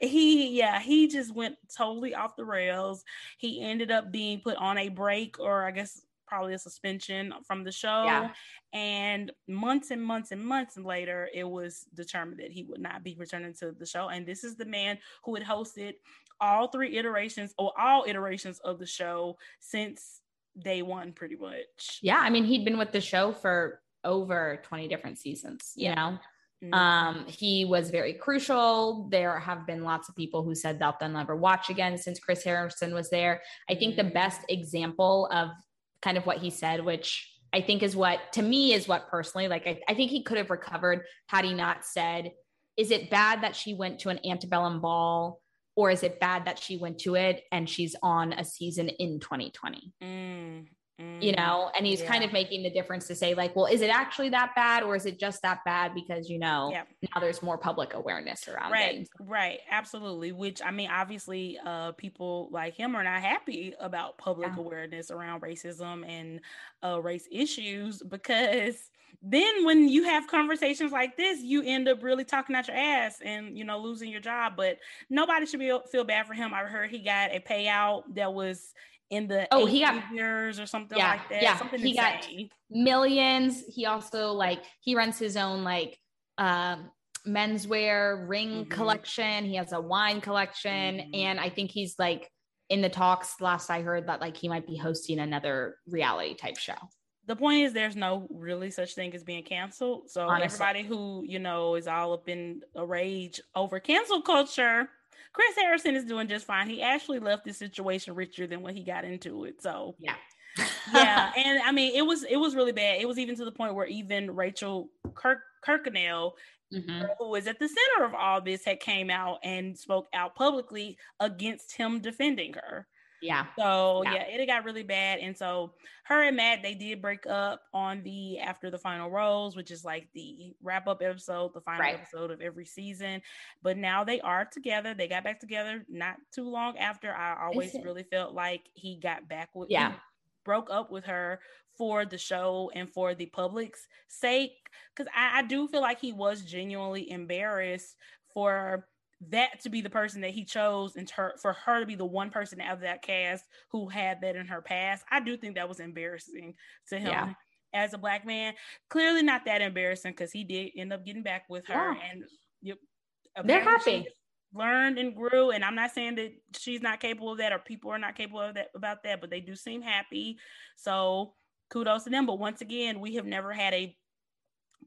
he yeah he just went totally off the rails he ended up being put on a break or i guess probably a suspension from the show. Yeah. And months and months and months later, it was determined that he would not be returning to the show. And this is the man who had hosted all three iterations or all iterations of the show since day one, pretty much. Yeah, I mean, he'd been with the show for over 20 different seasons, you yeah. know. Mm-hmm. Um, he was very crucial. There have been lots of people who said that they'll never watch again since Chris Harrison was there. I think mm-hmm. the best example of kind of what he said, which I think is what to me is what personally, like I, I think he could have recovered had he not said, is it bad that she went to an antebellum ball or is it bad that she went to it and she's on a season in 2020? Mm, you know and he's yeah. kind of making the difference to say like well is it actually that bad or is it just that bad because you know yeah. now there's more public awareness around right it. right absolutely which i mean obviously uh people like him are not happy about public yeah. awareness around racism and uh race issues because then when you have conversations like this you end up really talking out your ass and you know losing your job but nobody should be feel bad for him i heard he got a payout that was in the oh he got years or something yeah, like that. Yeah, something he insane. got millions. He also like he runs his own like um menswear ring mm-hmm. collection. He has a wine collection, mm-hmm. and I think he's like in the talks. Last I heard that like he might be hosting another reality type show. The point is, there's no really such thing as being canceled. So Honestly. everybody who you know is all up in a rage over cancel culture Chris Harrison is doing just fine. He actually left the situation richer than when he got into it. So yeah. yeah, and I mean it was it was really bad. It was even to the point where even Rachel Kirk mm-hmm. who was at the center of all this, had came out and spoke out publicly against him defending her. Yeah. So yeah. yeah, it got really bad. And so her and Matt, they did break up on the after the final rose, which is like the wrap up episode, the final right. episode of every season. But now they are together. They got back together not too long after. I always really felt like he got back with yeah. broke up with her for the show and for the public's sake. Cause I, I do feel like he was genuinely embarrassed for that to be the person that he chose and ter- for her to be the one person out of that cast who had that in her past, I do think that was embarrassing to him yeah. as a black man. Clearly not that embarrassing because he did end up getting back with her yeah. and you they're happy. Learned and grew, and I'm not saying that she's not capable of that or people are not capable of that about that, but they do seem happy. So kudos to them. But once again, we have never had a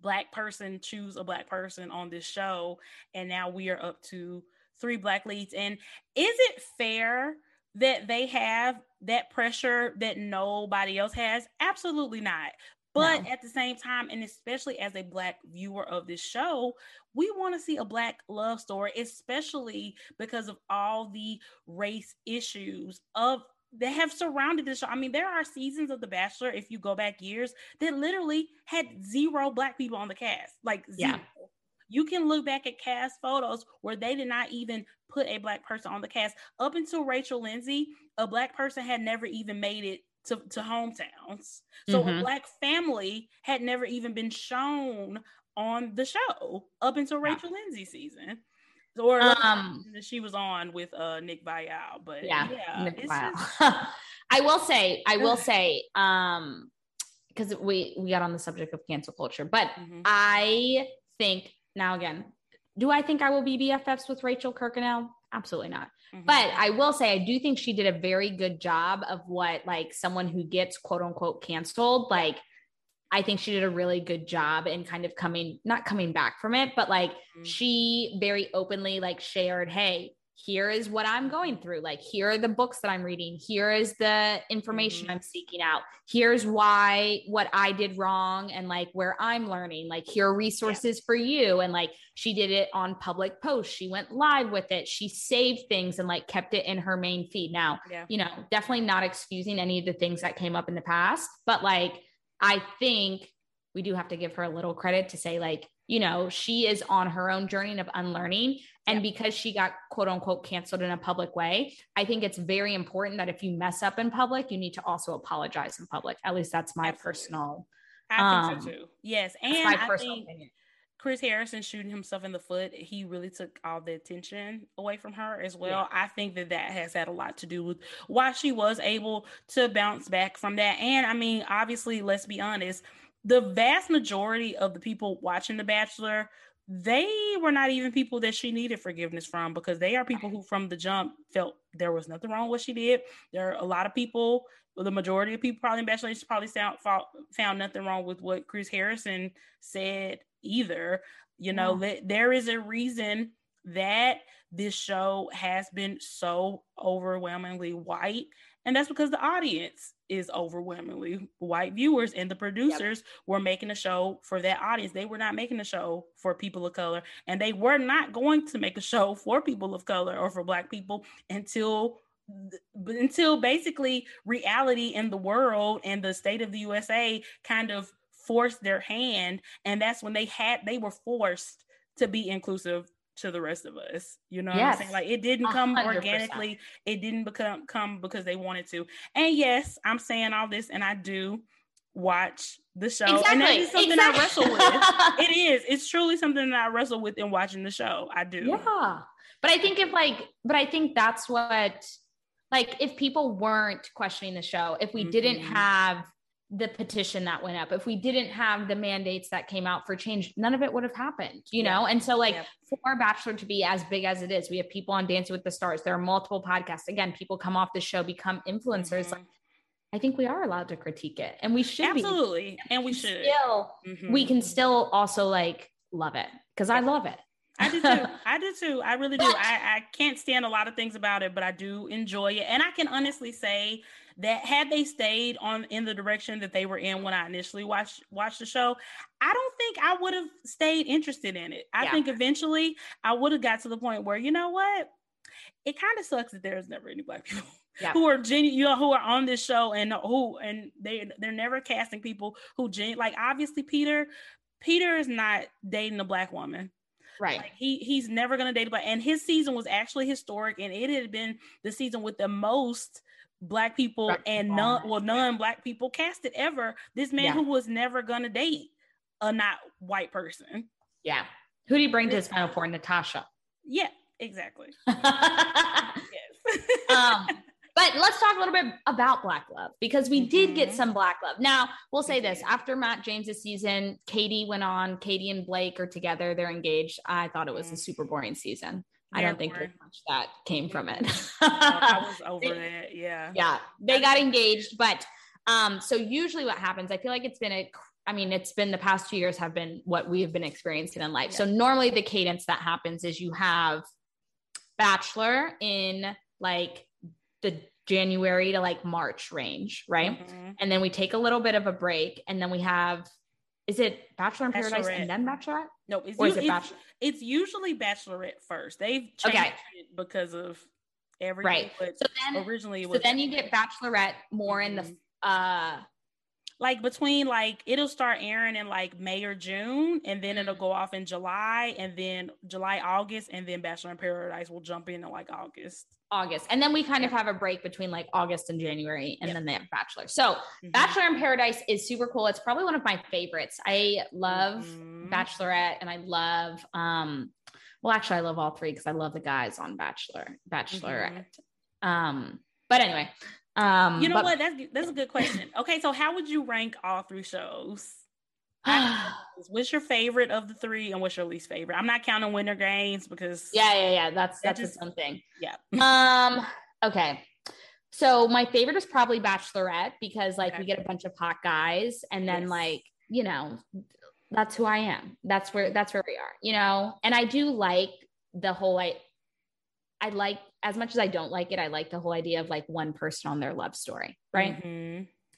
black person choose a black person on this show and now we are up to three black leads. And is it fair that they have that pressure that nobody else has? Absolutely not. But no. at the same time and especially as a black viewer of this show we want to see a black love story especially because of all the race issues of that have surrounded the show. I mean, there are seasons of The Bachelor, if you go back years, that literally had zero black people on the cast. Like zero. Yeah. You can look back at cast photos where they did not even put a black person on the cast. Up until Rachel Lindsay, a black person had never even made it to, to hometowns. So mm-hmm. a black family had never even been shown on the show up until Rachel yeah. Lindsay season or um, she was on with uh Nick Viall, but yeah, yeah. Just... I will say, I will say, um, because we we got on the subject of cancel culture, but mm-hmm. I think now again, do I think I will be BFFs with Rachel Kirkconnell? Absolutely not. Mm-hmm. But I will say I do think she did a very good job of what like someone who gets quote unquote canceled, like I think she did a really good job in kind of coming, not coming back from it, but like mm-hmm. she very openly like shared, hey, here is what I'm going through. Like, here are the books that I'm reading. Here is the information mm-hmm. I'm seeking out. Here's why what I did wrong and like where I'm learning. Like, here are resources yeah. for you. And like, she did it on public posts. She went live with it. She saved things and like kept it in her main feed. Now, yeah. you know, definitely not excusing any of the things that came up in the past, but like, I think we do have to give her a little credit to say, like, you know, she is on her own journey of unlearning. And yeah. because she got quote unquote canceled in a public way, I think it's very important that if you mess up in public, you need to also apologize in public. At least that's my Absolutely. personal. I think um, so too. Yes. And my I personal think, opinion. Chris Harrison shooting himself in the foot, he really took all the attention away from her as well. Yeah. I think that that has had a lot to do with why she was able to bounce back from that. And I mean, obviously, let's be honest, the vast majority of the people watching The Bachelor they were not even people that she needed forgiveness from because they are people who from the jump felt there was nothing wrong with what she did. There are a lot of people, the majority of people probably in Bachelor Nation probably found, found nothing wrong with what Chris Harrison said either. You know, yeah. that there is a reason that this show has been so overwhelmingly white and that's because the audience is overwhelmingly white viewers and the producers yep. were making a show for that audience. They were not making a show for people of color and they were not going to make a show for people of color or for black people until until basically reality in the world and the state of the USA kind of forced their hand and that's when they had they were forced to be inclusive to the rest of us. You know yes. what I'm saying? Like it didn't come 100%. organically. It didn't become come because they wanted to. And yes, I'm saying all this and I do watch the show. Exactly. And that is something exactly. I wrestle with. it is. It's truly something that I wrestle with in watching the show. I do. Yeah. But I think if like, but I think that's what like if people weren't questioning the show, if we mm-hmm. didn't have the petition that went up if we didn't have the mandates that came out for change none of it would have happened you yeah. know and so like yeah. for bachelor to be as big as it is we have people on dancing with the stars there are multiple podcasts again people come off the show become influencers mm-hmm. I think we are allowed to critique it and we should absolutely be. and we should still mm-hmm. we can still also like love it because I love it I do too. I do too. I really do. I, I can't stand a lot of things about it, but I do enjoy it. And I can honestly say that had they stayed on in the direction that they were in when I initially watched watched the show, I don't think I would have stayed interested in it. I yeah. think eventually I would have got to the point where you know what, it kind of sucks that there's never any black people. Yeah. who are genuine, you know, who are on this show and who and they they're never casting people who gen like obviously Peter Peter is not dating a black woman. Right. Like he he's never gonna date a black and his season was actually historic and it had been the season with the most black people black and non well non-black people casted ever. This man yeah. who was never gonna date a not white person. Yeah. Who do you bring to his final four natasha. Yeah exactly. Yes. Um but let's talk a little bit about black love because we mm-hmm. did get mm-hmm. some black love. Now we'll say this. after matt james's season katie went on katie and blake are together. They're engaged. I thought it was a super boring season I don't think much that came from it. I was over it. Yeah. Yeah. They got engaged. But um, so usually what happens, I feel like it's been a I mean, it's been the past two years have been what we have been experiencing in life. Yeah. So normally the cadence that happens is you have Bachelor in like the January to like March range, right? Mm-hmm. And then we take a little bit of a break and then we have is it Bachelor in Paradise and then Bachelorette? No, it's, or is it Bachelor? It's usually Bachelorette first. They've changed okay. it because of everything. Right. so then originally so then you get Bachelorette more mm-hmm. in the mm-hmm. uh like between like it'll start airing in like May or June, and then it'll go off in July, and then July, August, and then Bachelor in Paradise will jump in in like August. August. And then we kind of have a break between like August and January, and yep. then they have Bachelor. So, mm-hmm. Bachelor in Paradise is super cool. It's probably one of my favorites. I love mm-hmm. Bachelorette and I love, um, well, actually, I love all three because I love the guys on Bachelor, Bachelorette. Mm-hmm. Um, but anyway, um, you know but- what? That's that's a good question. Okay, so how would you rank all three shows? What's your favorite of the three and what's your least favorite? I'm not counting winter games because yeah, yeah, yeah. That's that's just, something. Yeah. um. Okay. So my favorite is probably Bachelorette because like okay. we get a bunch of hot guys and then yes. like you know that's who I am. That's where that's where we are. You know, and I do like the whole like I like as much as I don't like it. I like the whole idea of like one person on their love story, right? Mm-hmm.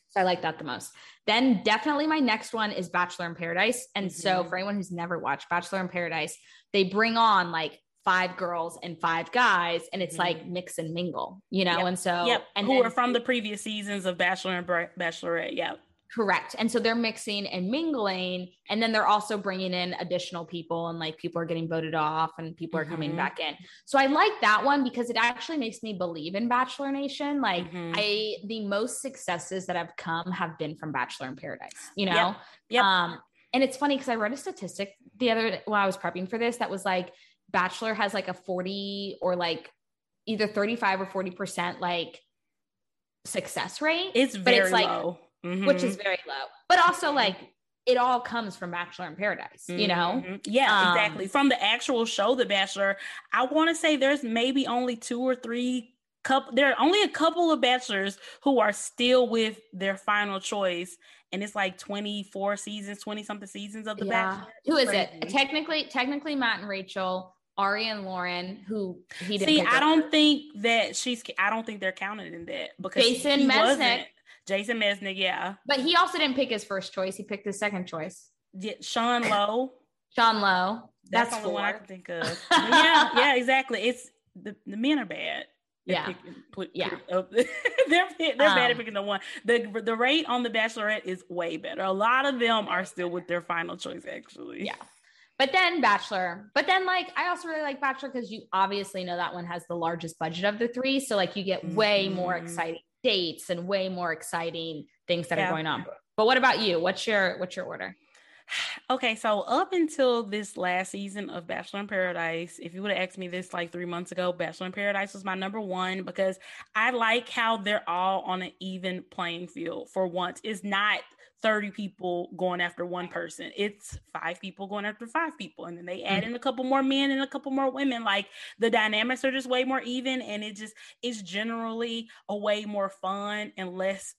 So I like that the most. Then definitely my next one is Bachelor in Paradise. And mm-hmm. so for anyone who's never watched Bachelor in Paradise, they bring on like five girls and five guys and it's mm-hmm. like mix and mingle, you know? Yep. And so yep. and who then, are from the previous seasons of Bachelor and Bachelorette. Yeah. Correct. And so they're mixing and mingling. And then they're also bringing in additional people, and like people are getting voted off and people are mm-hmm. coming back in. So I like that one because it actually makes me believe in Bachelor Nation. Like, mm-hmm. I, the most successes that have come have been from Bachelor in Paradise, you know? Yep. yep. Um, and it's funny because I read a statistic the other while I was prepping for this that was like Bachelor has like a 40 or like either 35 or 40% like success rate. It's very but it's like, low mm-hmm. which is very low. But also like it all comes from Bachelor in Paradise, mm-hmm. you know? Mm-hmm. Yeah, um, exactly. From the actual show, The Bachelor, I want to say there's maybe only two or three couple there are only a couple of bachelors who are still with their final choice and it's like 24 seasons 20 something seasons of the yeah. bachelor who is Crazy. it technically technically matt and rachel Arie and Lauren, who he didn't see. I don't think that she's. I don't think they're counted in that because Jason Mesnick. Jason Mesnick, yeah. But he also didn't pick his first choice. He picked his second choice. Yeah, Sean Lowe. Sean Lowe. That's, That's the one I can think of. yeah, yeah, exactly. It's the, the men are bad. Yeah, picking, put, yeah. Put they're they're um, bad at um, picking the one. The the rate on the Bachelorette is way better. A lot of them are still with their final choice, actually. Yeah. But then Bachelor, but then like I also really like Bachelor because you obviously know that one has the largest budget of the three. So like you get way mm-hmm. more exciting dates and way more exciting things that yeah. are going on. But what about you? What's your what's your order? Okay, so up until this last season of Bachelor in Paradise, if you would have asked me this like three months ago, Bachelor in Paradise was my number one because I like how they're all on an even playing field for once. It's not 30 people going after one person. It's five people going after five people. And then they add mm-hmm. in a couple more men and a couple more women. Like the dynamics are just way more even. And it just is generally a way more fun and less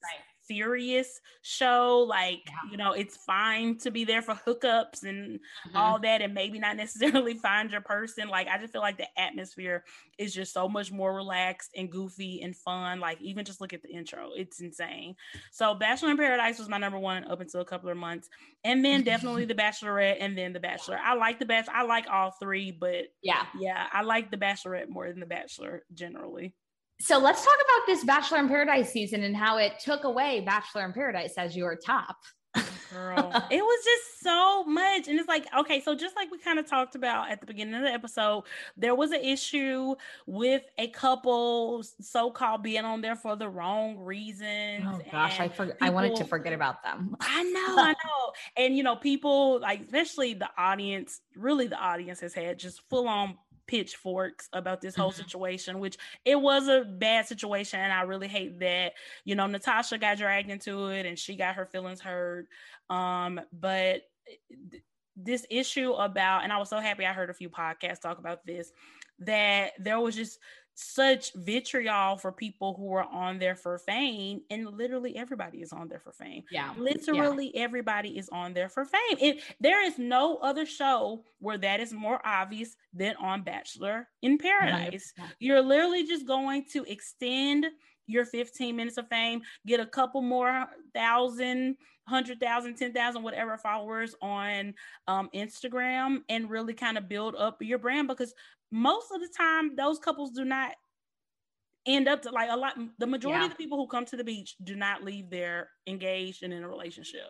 serious show. Like, yeah. you know, it's fine to be there for hookups and mm-hmm. all that, and maybe not necessarily find your person. Like, I just feel like the atmosphere is just so much more relaxed and goofy and fun. Like, even just look at the intro, it's insane. So, Bachelor in Paradise was my number one up until a couple of months, and then definitely The Bachelorette, and then The Bachelor. I like The Bachelor. I like all three, but yeah, yeah, I like The Bachelorette more than The Bachelor generally. So let's talk about this Bachelor in Paradise season and how it took away Bachelor in Paradise as your top. Girl, it was just so much. And it's like, okay, so just like we kind of talked about at the beginning of the episode, there was an issue with a couple so called being on there for the wrong reasons. Oh gosh, I forgot. I wanted to forget about them. I know, I know. And you know, people like, especially the audience, really the audience has had just full on pitchforks about this whole mm-hmm. situation, which it was a bad situation. And I really hate that, you know, Natasha got dragged into it and she got her feelings hurt. Um, but th- this issue about, and I was so happy I heard a few podcasts talk about this, that there was just such vitriol for people who are on there for fame and literally everybody is on there for fame. Yeah literally yeah. everybody is on there for fame it there is no other show where that is more obvious than on bachelor in paradise. you're literally just going to extend your 15 minutes of fame get a couple more thousand hundred thousand, ten thousand, whatever followers on um, Instagram, and really kind of build up your brand because most of the time those couples do not end up to like a lot the majority yeah. of the people who come to the beach do not leave there engaged and in a relationship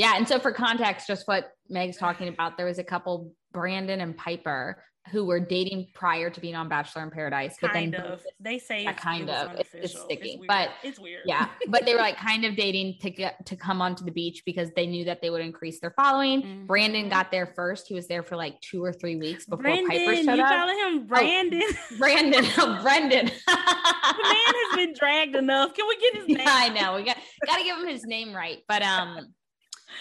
yeah and so for context just what meg's talking about there was a couple brandon and piper who were dating prior to being on Bachelor in Paradise, but kind then of. they say it's, kind of it's, it's sticky, but it's weird. Yeah, but they were like kind of dating to get to come onto the beach because they knew that they would increase their following. Mm-hmm. Brandon got there first. He was there for like two or three weeks before Brandon, Piper showed you up. calling him Brandon? Oh, Brandon, oh, Brendan. the man has been dragged enough. Can we get his name? Yeah, I know we got got to give him his name right, but um.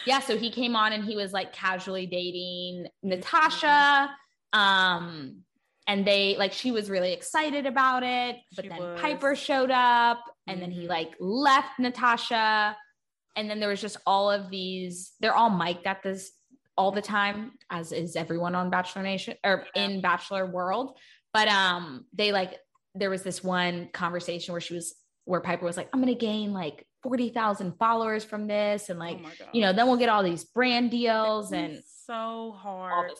Yeah, so he came on and he was like casually dating Natasha. Um, and they like she was really excited about it but she then was. piper showed up and mm-hmm. then he mm-hmm. like left natasha and then there was just all of these they're all mic'd at this all the time as is everyone on bachelor nation or yeah. in bachelor world but um they like there was this one conversation where she was where piper was like i'm gonna gain like 40,000 followers from this and oh like oh you know then we'll get all these brand deals and so hard.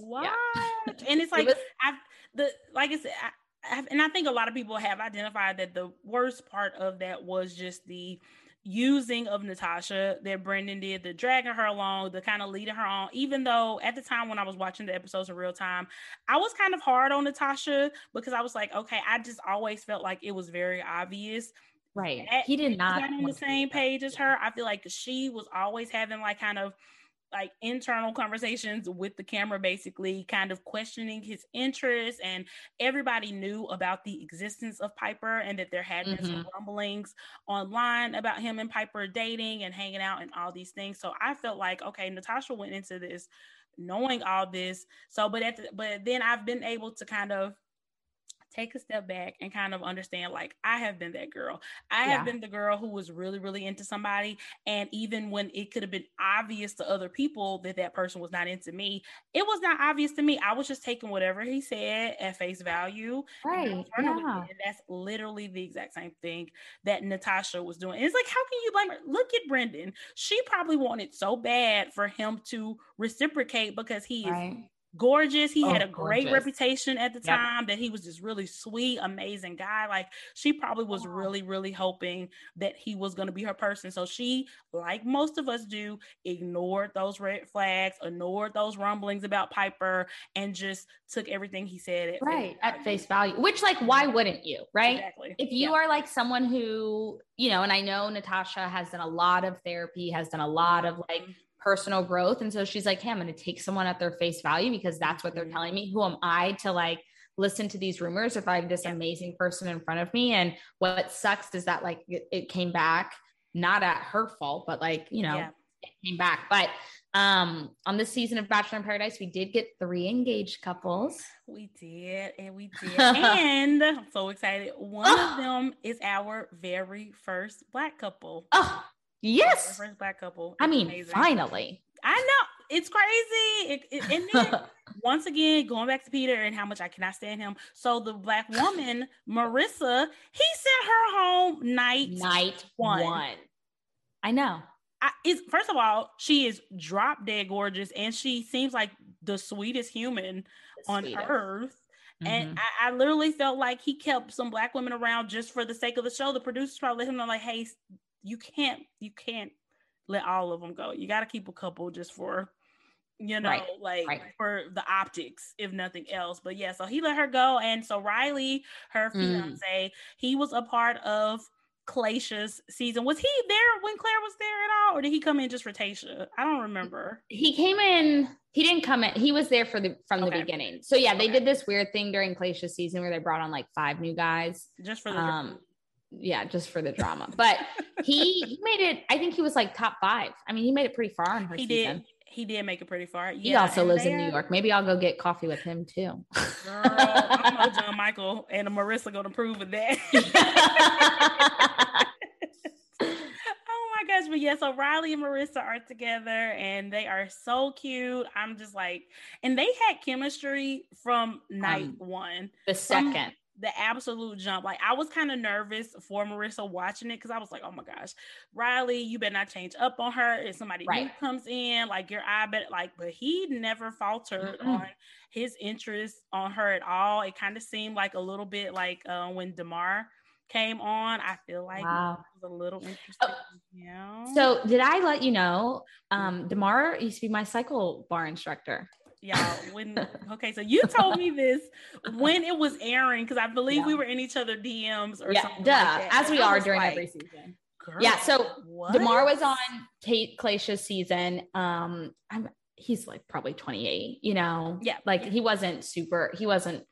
What? Yeah. and it's like it was, I've the like I said, I, I, and I think a lot of people have identified that the worst part of that was just the using of Natasha that Brendan did, the dragging her along, the kind of leading her on. Even though at the time when I was watching the episodes in real time, I was kind of hard on Natasha because I was like, okay, I just always felt like it was very obvious. Right. he did not on the same page as her. I feel like she was always having like kind of like internal conversations with the camera basically kind of questioning his interests and everybody knew about the existence of piper and that there had been mm-hmm. some rumblings online about him and piper dating and hanging out and all these things so i felt like okay natasha went into this knowing all this so but at the, but then i've been able to kind of take a step back and kind of understand like I have been that girl. I yeah. have been the girl who was really really into somebody and even when it could have been obvious to other people that that person was not into me, it was not obvious to me. I was just taking whatever he said at face value. Right. Yeah. And that's literally the exact same thing that Natasha was doing. And it's like how can you blame her? Look at Brendan. She probably wanted so bad for him to reciprocate because he right. is gorgeous. He oh, had a great gorgeous. reputation at the time yep. that he was just really sweet, amazing guy. Like she probably was really, really hoping that he was going to be her person. So she, like most of us do, ignored those red flags, ignored those rumblings about Piper, and just took everything he said at right face at face value. Which, like, why wouldn't you? Right? Exactly. If you are like someone who, you know, and I know Natasha has done a lot of therapy, has done a lot of like mm-hmm personal growth. And so she's like, Hey, I'm going to take someone at their face value because that's what they're mm-hmm. telling me. Who am I to like listen to these rumors if I have this amazing person in front of me? And what sucks is that like it, it came back, not at her fault, but like, you know, yeah. it came back. But um on this season of Bachelor in Paradise, we did get three engaged couples. We did, and we did. and I'm so excited. One of them is our very first black couple. Oh, Yes. First black couple. I mean, amazing. finally. I know. It's crazy. It, it, and then once again, going back to Peter and how much I cannot stand him. So the black woman, Maurissa, he sent her home night night one. one. I know. I, is first of all, she is drop dead gorgeous, and she seems like the sweetest human the on sweetest. earth. Mm-hmm. And I, I, literally felt like he kept some black women around just for the sake of the show. The producers probably let him know, like, hey, you can't you can't let all of them go. You got to keep a couple just for you know, right. like right. for the optics, if nothing else. But yeah, so he let her go. And so Riley, her mm. fiance, mm. he was a part of Claysha's season. Was he there when Clare was there at all? Or did he come in just for Tayshia? I don't remember. He came in, he didn't come in, he was there for the from okay. the beginning. So yeah, they okay. did this weird thing during Claysha's season where they brought on like five new guys. Just for the um yeah, just for the drama. But he he made it. I think he was like top five. I mean, he made it pretty far in her he season. Did. He did make it pretty far. Yeah, he also lives in New York. Maybe I'll go get coffee with him too. Girl, I know John Michael and Maurissa going to prove of that. oh my gosh! But yeah, so Riley and Maurissa are together, and they are so cute. I'm just like, and they had chemistry from night um, one. The second the absolute jump. Like I was kind of nervous for Maurissa watching it because I was like, oh my gosh, Riley, you better not change up on her. If somebody right. new comes in, like your eye bet like, but he never faltered mm-hmm. on his interest on her at all. It kind of seemed like a little bit like uh, when Demar came on. I feel like wow. was a little interesting. Oh, yeah. So did I let you know? Um, Demar used to be my cycle bar instructor y'all when okay so you told me this when it was airing because i believe yeah. we were in each other dms or yeah, something duh, like as we are during like, every season yeah so what? demar was on tate Tayshia's season um i'm he's like probably 28 you know yeah like yeah. he wasn't super he wasn't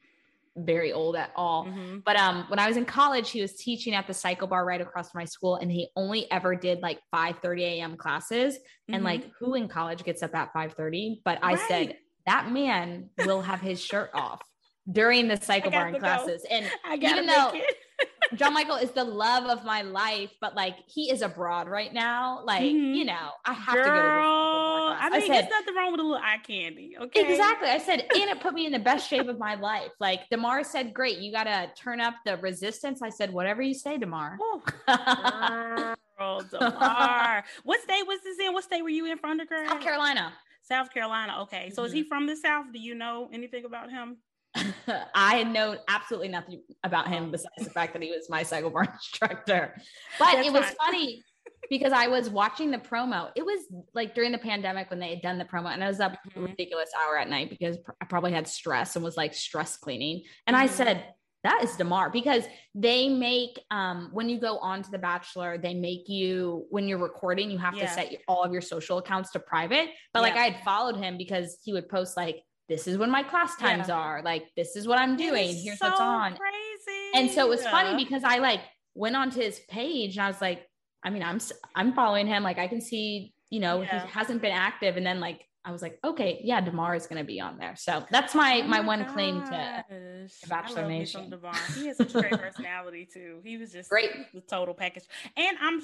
very old at all mm-hmm. but um when i was in college he was teaching at the cycle bar right across from my school and he only ever did like 5 30 a.m classes mm-hmm. and like who in college gets up at 5 30 but i said that man will have his shirt off during the cycle barn classes. Go. And even though John Michael is the love of my life, but like he is abroad right now. Like, mm-hmm. you know, I have Girl, to go to I mean, I said, there's nothing wrong with a little eye candy. Okay. Exactly. I said, and it put me in the best shape of my life. Like Demar said, great, you gotta turn up the resistance. I said, whatever you say, Demar. Girl, Demar. what state was this in? What state were you in for undergrad? South Carolina. South Carolina. Okay. So mm-hmm. is he mm-hmm. from the South? Do you know anything about him? I know absolutely nothing about him besides the fact that he was my cycle bar instructor. But That's it was fine. funny because I was watching the promo. It was like during the pandemic when they had done the promo, and I was up mm-hmm. ridiculous hour at night because I probably had stress and was like stress cleaning. And mm-hmm. I said, that is Demar because they make um when you go on to the bachelor they make you when you're recording you have yeah. to set all of your social accounts to private. But yeah. like I had followed him because he would post like this is when my class times yeah. are. Like this is what I'm doing. here's so what's on. crazy. And so it was funny because I like went onto his page and I was like I mean I'm I'm following him. Like I can see you know he hasn't been active. And then like I was like, okay, yeah, Demar is going to be on there. So that's my oh my, my, one claim to, to Bachelor Nation. Demar. He has such a great personality too. He was just great, the total package. And I'm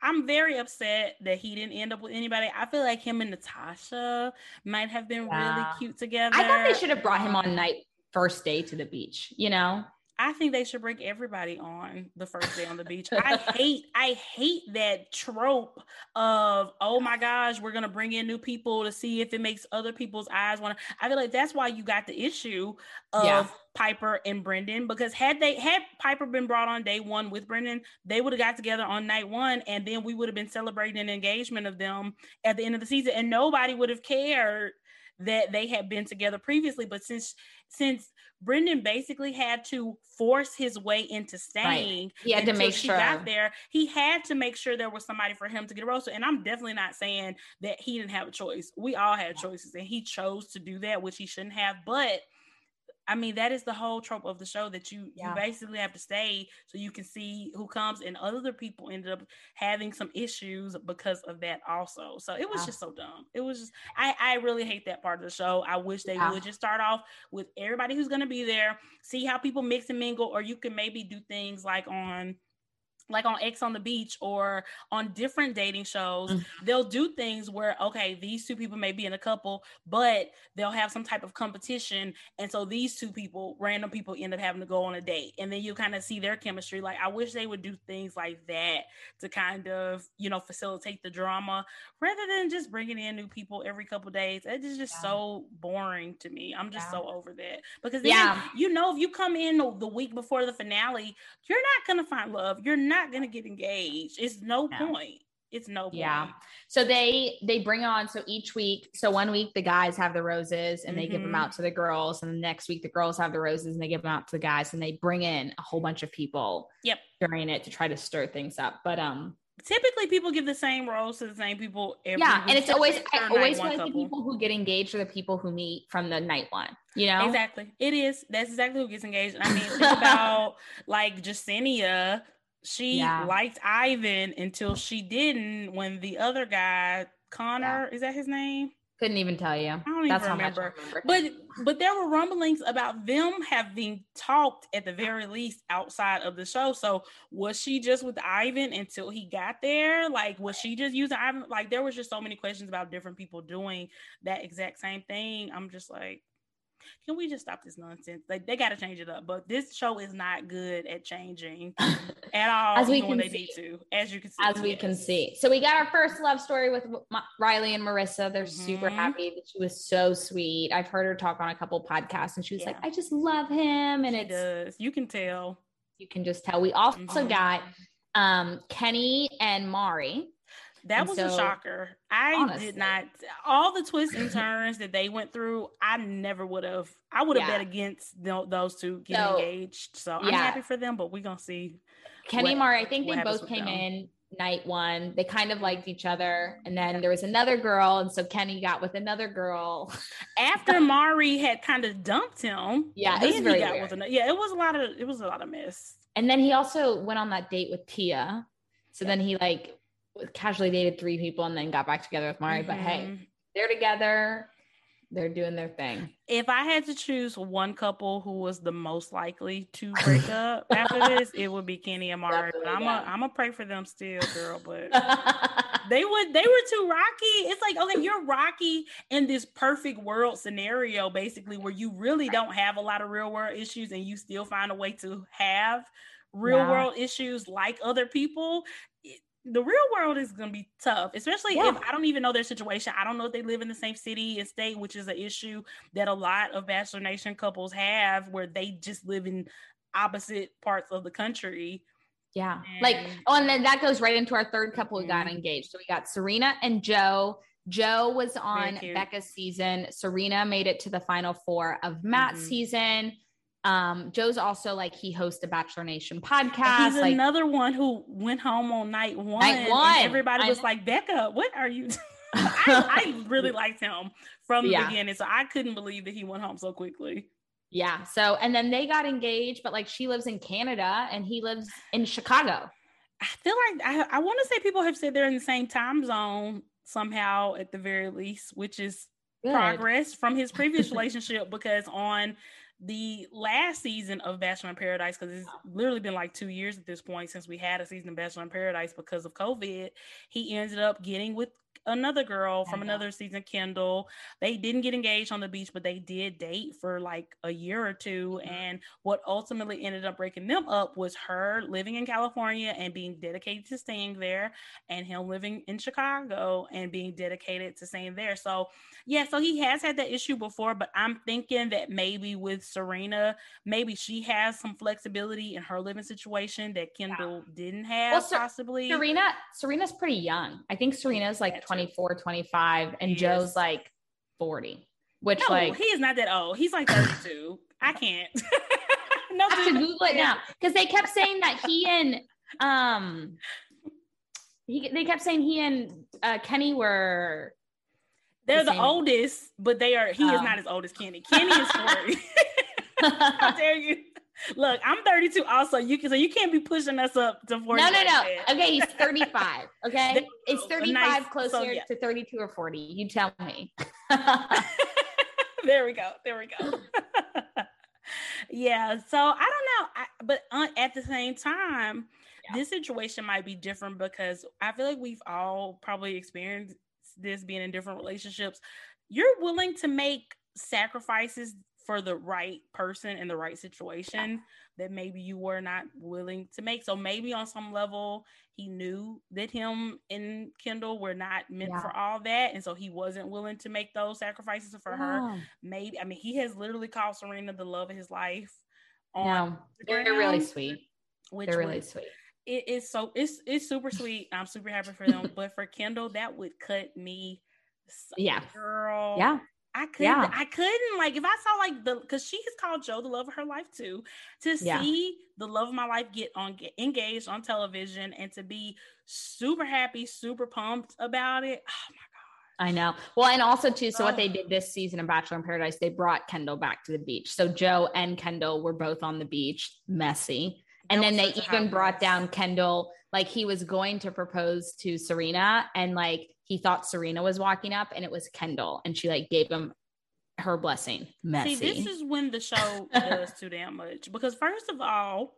I'm very upset that he didn't end up with anybody. I feel like him and Natasha might have been yeah. really cute together. I thought they should have brought him on night first day to the beach. You know, I think they should bring everybody on the first day on the beach. I hate, I hate that trope of, oh my gosh, we're gonna bring in new people to see if it makes other people's eyes want to. I feel like that's why you got the issue of yeah. Piper and Brendan because had they had Piper been brought on day one with Brendan, they would have got together on night one, and then we would have been celebrating an engagement of them at the end of the season, and nobody would have cared that they had been together previously. But since since Brendan basically had to force his way into staying. Right. He had to make sure got there. He had to make sure there was somebody for him to get a roster. And I'm definitely not saying that he didn't have a choice. We all had choices, and he chose to do that, which he shouldn't have. But I mean, that is the whole trope of the show that you yeah. you basically have to stay so you can see who comes, and other people ended up having some issues because of that also. So it was yeah. just so dumb. It was just I I really hate that part of the show. I wish they yeah. would just start off with everybody who's going to be there, see how people mix and mingle, or you can maybe do things like on like on Ex on the Beach or on different dating shows, mm-hmm. they'll do things where, okay, these two people may be in a couple, but they'll have some type of competition. And so these two people, random people, end up having to go on a date. And then you kind of see their chemistry. Like, I wish they would do things like that to kind of, you know, facilitate the drama rather than just bringing in new people every couple days. It is just yeah. so boring to me. I'm just yeah. so over that. Because then, yeah. you know, if you come in the week before the finale, you're not going to find love. You're not not going to get engaged. It's no, no, point. It's no point. Yeah. So they they bring on so each week. So one week the guys have the roses and they mm-hmm. give them out to the girls, and the next week the girls have the roses and they give them out to the guys, and they bring in a whole bunch of people. Yep. During it to try to stir things up, but um typically people give the same rose to the same people yeah and it's always i always like the people who get engaged are the people who meet from the night one you know exactly it is that's exactly who gets engaged i mean think about like Jessenia she yeah. liked Ivan until she didn't when the other guy, Connor, yeah. is that his name? Couldn't even tell you. I don't That's even remember. remember. But but there were rumblings about them having talked at the very least outside of the show. So was she just with Ivan until he got there? Like was she just using Ivan? Like there was just so many questions about different people doing that exact same thing. I'm just like, can we just stop this nonsense? Like they got to change it up. But this show is not good at changing at all. as we can see. need to, as you can see. As we yes. can see. So we got our first love story with Riley and Maurissa. They're mm-hmm. super happy. She was so sweet. I've heard her talk on a couple podcasts, and she was yeah. like, "I just love him," and it does. You can tell. You can just tell. We also mm-hmm. got um Kenny and Mari. That and was so, a shocker. I honestly. did not all the twists and turns that they went through. I never would have. I would have yeah. bet against the, those two getting so, engaged. So I'm yeah. happy for them, but we're gonna see. Kenny what, Mari, I think they both came them. in night one. They kind of liked each other, and then there was another girl, and so Kenny got with another girl after Mari had kind of dumped him. Yeah, it was very got with another, yeah, it was a lot of it was a lot of mess. And then he also went on that date with Tia. So then he like casually dated three people and then got back together with Mari. Mm-hmm. But hey, mm-hmm. they're together. They're doing their thing. If I had to choose one couple who was the most likely to break up after this, it would be Kenny and Mari. But I'm a I'm a pray for them still, girl. But they would they were too rocky. It's like okay, you're rocky in this perfect world scenario, basically, where you really don't have a lot of real world issues, and you still find a way to have real yeah. world issues like other people the real world is going to be tough, especially yeah. if I don't even know their situation. I don't know if they live in the same city and state, which is an issue that a lot of Bachelor Nation couples have where they just live in opposite parts of the country. Yeah. And, like, oh, and then that goes right into our third couple who mm-hmm. got engaged. So we got Serena and Joe. Joe was on Becca's season. Serena made it to the final four of Matt's mm-hmm. season. Um, Joe's also like he hosts a Bachelor Nation podcast. He's like, another one who went home on night one. Night one. everybody I was know. like, Becca, what are you? I, I, really liked him from the yeah. beginning, so I couldn't believe that he went home so quickly. Yeah. So, and then they got engaged, but like she lives in Canada and he lives in Chicago. I feel like I, I want to say people have said they're in the same time zone somehow at the very least, which is Good. progress from his previous relationship because on the last season of Bachelor in Paradise, because it's literally been like two years at this point since we had a season of Bachelor in Paradise because of COVID, he ended up getting with another girl from another season, Kendall. They didn't get engaged on the beach, but they did date for like a year or 2 mm-hmm. And what ultimately ended up breaking them up was her living in California and being dedicated to staying there, and him living in Chicago and being dedicated to staying there. So, yeah, so he has had that issue before, but I'm thinking that maybe with Serena, maybe she has some flexibility in her living situation that Kendall yeah. didn't have, well, possibly. Serena, Serena's pretty young. I think Serena's like 24, 25, and Joe's like 40, which no, like he is not that old. He's like 32. I can't. no, I have to Google it now because they kept saying that he and um he they kept saying he and uh, Kenny were they're the, the oldest, but they are he is oh. not as old as Kenny. Kenny is 40. How dare you? Look, I'm 32 also. You can so you can't be pushing us up to 40. No, no, no. Okay, he's 35. Okay. It's 35 nice, closer so, yeah. to 32 or 40. You tell me. there we go. There we go. yeah. So I don't know. I, but uh, at the same time, yeah. this situation might be different because I feel like we've all probably experienced this being in different relationships. You're willing to make sacrifices for the right person in the right situation yeah. that maybe you were not willing to make. So maybe on some level he knew that him and Kendall were not meant yeah. for all that. And so he wasn't willing to make those sacrifices for yeah. her. Maybe I mean he has literally called Serena the love of his life. On they're really sweet. Which they're really sweet. It is so it's it's super sweet. I'm super happy for them. but for Kendall, that would cut me yeah girl yeah I couldn't. Yeah. I couldn't like if I saw like the because she has called Joe the love of her life too. To yeah. see the love of my life get on get engaged on television and to be super happy, super pumped about it. Oh my god. I know. Well, and also too, so what they did this season of Bachelor in Paradise, they brought Kendall back to the beach. So Joe and Kendall were both on the beach, messy. And then they even brought down Kendall, like he was going to propose to Serena, and like he thought Serena was walking up and it was Kendall. And she like gave him her blessing. Messy. See, this is when the show does too damn much. Because first of all,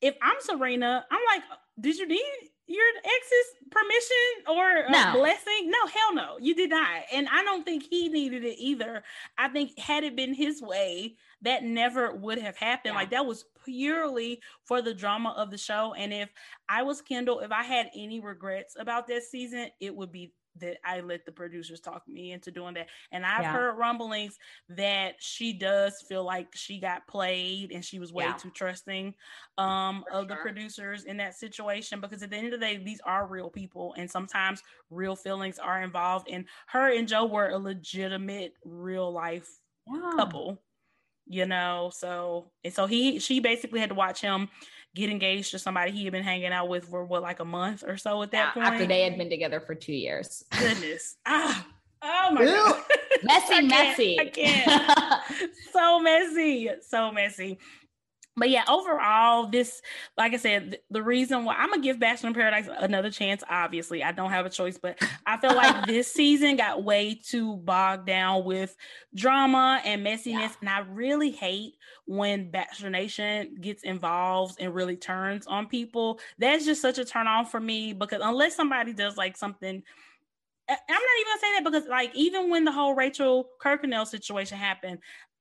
if I'm Serena, I'm like, did you need your ex's permission or no. blessing? No, hell no, you did not. And I don't think he needed it either. I think had it been his way, that never would have happened. Yeah. Like that was purely for the drama of the show. And if I was Kendall, if I had any regrets about this season, it would be that I let the producers talk me into doing that. And I've yeah. heard rumblings that she does feel like she got played and she was way yeah. too trusting um, of sure. the producers in that situation because at the end of the day, these are real people and sometimes real feelings are involved. And her and Joe were a legitimate real life yeah. couple, you know. So and so he she basically had to watch him get engaged to somebody he had been hanging out with for what like a month or so at that yeah, point? after they had been together for two years. Goodness. Ah oh my god. Messy I messy i can't. So messy so messy but yeah, overall, this, like I said, the reason why I'm gonna give Bachelor in Paradise another chance. Obviously, I don't have a choice, but I feel like this season got way too bogged down with drama and messiness, yeah. and I really hate when Bachelor Nation gets involved and really turns on people. That's just such a turn on for me because unless somebody does like something I'm not even gonna say that because like even when the whole Rachel Kirkconnell situation happened,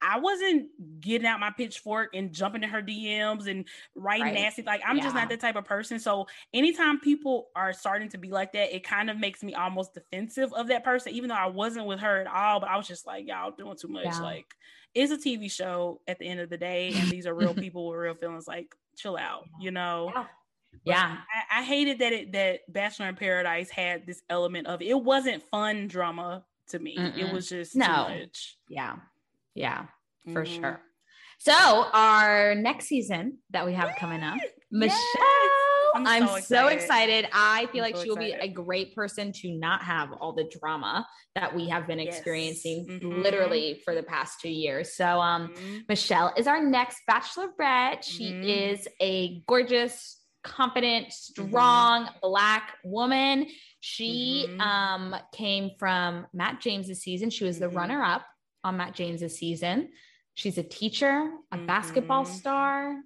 I wasn't getting out my pitchfork and jumping in her DMs and writing right. nasty. Like I'm yeah. just not that type of person. So anytime people are starting to be like that, it kind of makes me almost defensive of that person, even though I wasn't with her at all. But I was just like, y'all doing too much. Yeah. Like it's a TV show at the end of the day, and these are real people with real feelings. Like chill out, you know. Yeah. Yeah, I, I, hated that it that Bachelor in Paradise had this element of it wasn't fun drama to me. Mm-mm. It was just no. too much. Yeah, yeah, for mm-hmm. sure. So our next season that we have coming up, yes. Michelle. I'm, I'm so, excited. so, excited. I feel I'm like so she will be a great person to not have all the drama that we have been yes. experiencing mm-hmm. literally for the past two years. So um mm-hmm. Michelle is our next bachelorette. She mm-hmm. is a gorgeous, confident, mm-hmm. strong black woman. She mm-hmm. um came from Matt James's season. She was the mm-hmm. runner up on Matt James's season. She's a teacher, a mm-hmm. basketball star.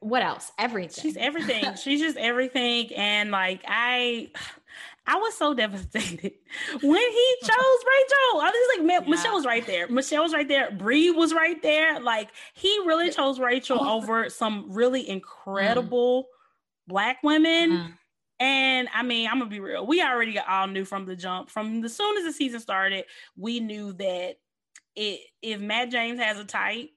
What else? Everything. She's everything. She's just everything. And like I I was so devastated when he chose Rachel. I was like, yeah. Michelle was right there. Michelle was right there. Bri was right there. Like he really chose Rachel over some really incredible mm. black women. Mm. And I mean, I'm gonna be real. We already all knew from the jump, from the soon as the season started, we knew that it if Matt James has a type,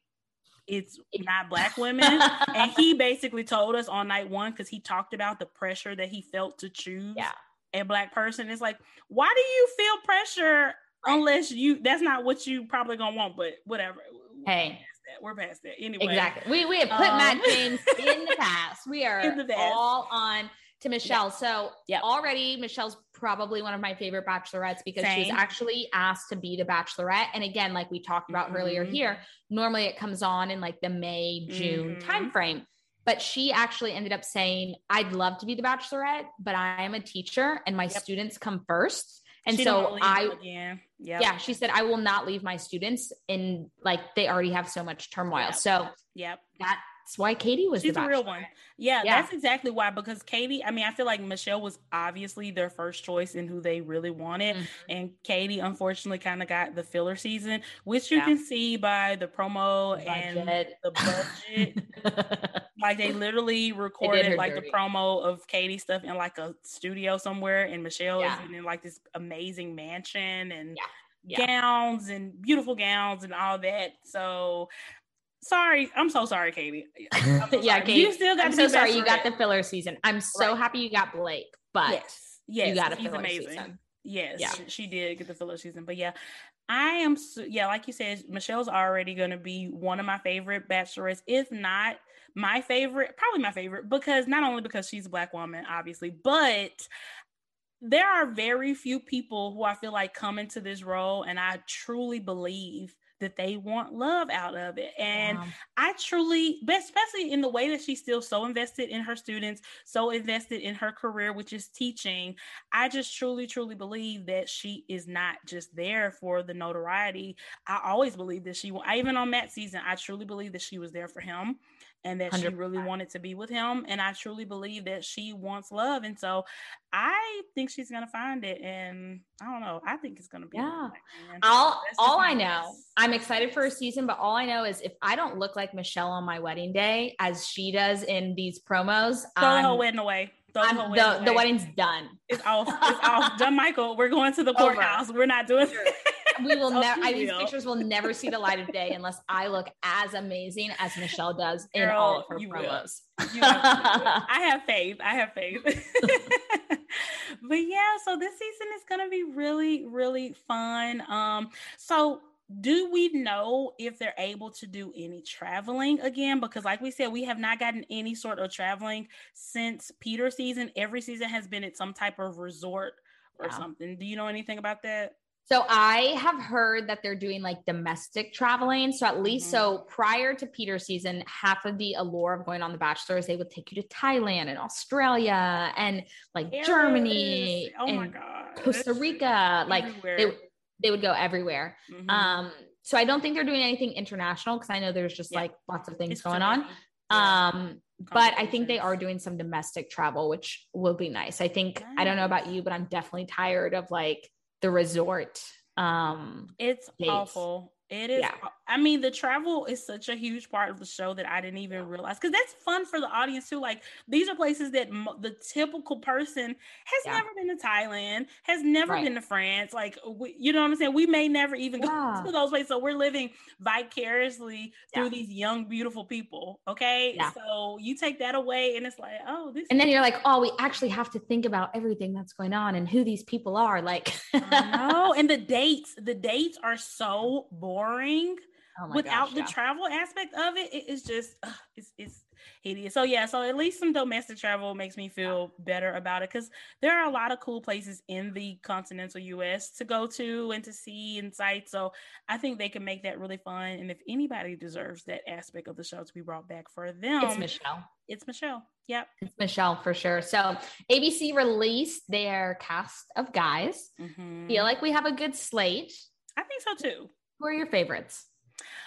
it's not black women. and he basically told us on night one because he talked about the pressure that he felt to choose yeah. a black person. It's like, why do you feel pressure unless you that's not what you probably gonna want, but whatever. Hey. We're past that. Anyway. Exactly. We we have put um, Matt James in the past. We are all on to Michelle. Yeah. So yeah. already Michelle's probably one of my favorite bachelorettes because Same. she was actually asked to be the bachelorette. And again, like we talked about mm-hmm. earlier here, normally it comes on in like the May, June mm-hmm. timeframe. But she actually ended up saying, I'd love to be the bachelorette, but I am a teacher and my yep. students come first. And she so I, yeah, yep. yeah, she said, I will not leave my students in like they already have so much turmoil. Yep. So, yep, that that's why Katie was She's the a real one. Yeah, yeah, that's exactly why. Because Katie, I mean, I feel like Michelle was obviously their first choice in who they really wanted. Mm-hmm. And Katie, unfortunately, kind of got the filler season, which you yeah. can see by the promo budget. and the budget. like they literally recorded they like dirty. the promo of Katie stuff in like a studio somewhere, and Michelle yeah. is in like this amazing mansion and gowns and beautiful gowns and all that. So sorry. I'm so sorry, Katie. So yeah, Katie. You still got I'm so sorry. You got the filler season. I'm so right. happy you got Blake, but yes, yes, you got a filler amazing. season. Yes, yeah. she, she, did get the filler season, but yeah, I am. Yeah, like you said, Michelle's already going to be one of my favorite bachelorettes, if not my favorite, probably my favorite, because not only because she's a black woman, obviously, but there are very few people who I feel like come into this role, and I truly believe that they want love out of it. And wow. I truly, especially in the way that she's still so invested in her students, so invested in her career, which is teaching, I just truly, truly believe that she is not just there for the notoriety. I always believe that she, I, even on that season, I truly believe that she was there for him and that 100%. she really wanted to be with him. And I truly believe that she wants love. And so I think she's gonna find it. And I don't know. I think it's gonna be yeah. All all I know, I'm excited for a season, but all I know is if I don't look like Michelle on my wedding day as she does in these promos, throw um, her wedding away. The, away. the, wedding's done. It's off. It's off. Done, Michael. We're going to the courthouse. We're not doing we will never. I, These pictures will never see the light of day unless I look as amazing as Michelle does in all of her promos. I have faith. I have faith. but yeah, so this season is gonna be really, really fun. Um, so do we know if they're able to do any traveling again? Because, like we said, we have not gotten any sort of traveling since Peter season. Every season has been at some type of resort or yeah. something. Do you know anything about that? So I have heard that they're doing like domestic traveling. So at least mm-hmm. so prior to Peter season, half of the allure of going on The Bachelor is they would take you to Thailand and Australia and like. Germany oh and Costa Rica. Like they they would go everywhere. Mm-hmm. Um, so I don't think they're doing anything international because I know there's just yeah. like lots of things it's going on. Yeah. Um, but I think they are doing some domestic travel, which will be nice. I think nice. I don't know about you, but I'm definitely tired of like the resort um it's dates. awful it is. Yeah. I mean, the travel is such a huge part of the show that I didn't even realize because that's fun for the audience too. Like these are places that the typical person has yeah. never been to Thailand, has never right. been to France. Like we, you know what I'm saying? We may never even yeah. go to those places. So we're living vicariously through these young, beautiful people. Okay, so you take that away, and it's like, oh, this. And then you're like, oh, we actually have to think about everything that's going on and who these people are. Like, no, and the dates. The dates are so boring boring. oh without gosh, the yeah. travel aspect of it, it is just uh, it's it's hideous. So yeah, so at least some domestic travel makes me feel better about it because there are a lot of cool places in the continental U.S. to go to and to see and sight. So I think they can make that really fun. And if anybody deserves that aspect of the show to be brought back for them, it's Michelle. It's Michelle. Yep, it's Michelle for sure. So ABC released their cast of guys. Mm-hmm. Feel like we have a good slate. I think so too. Who are your favorites?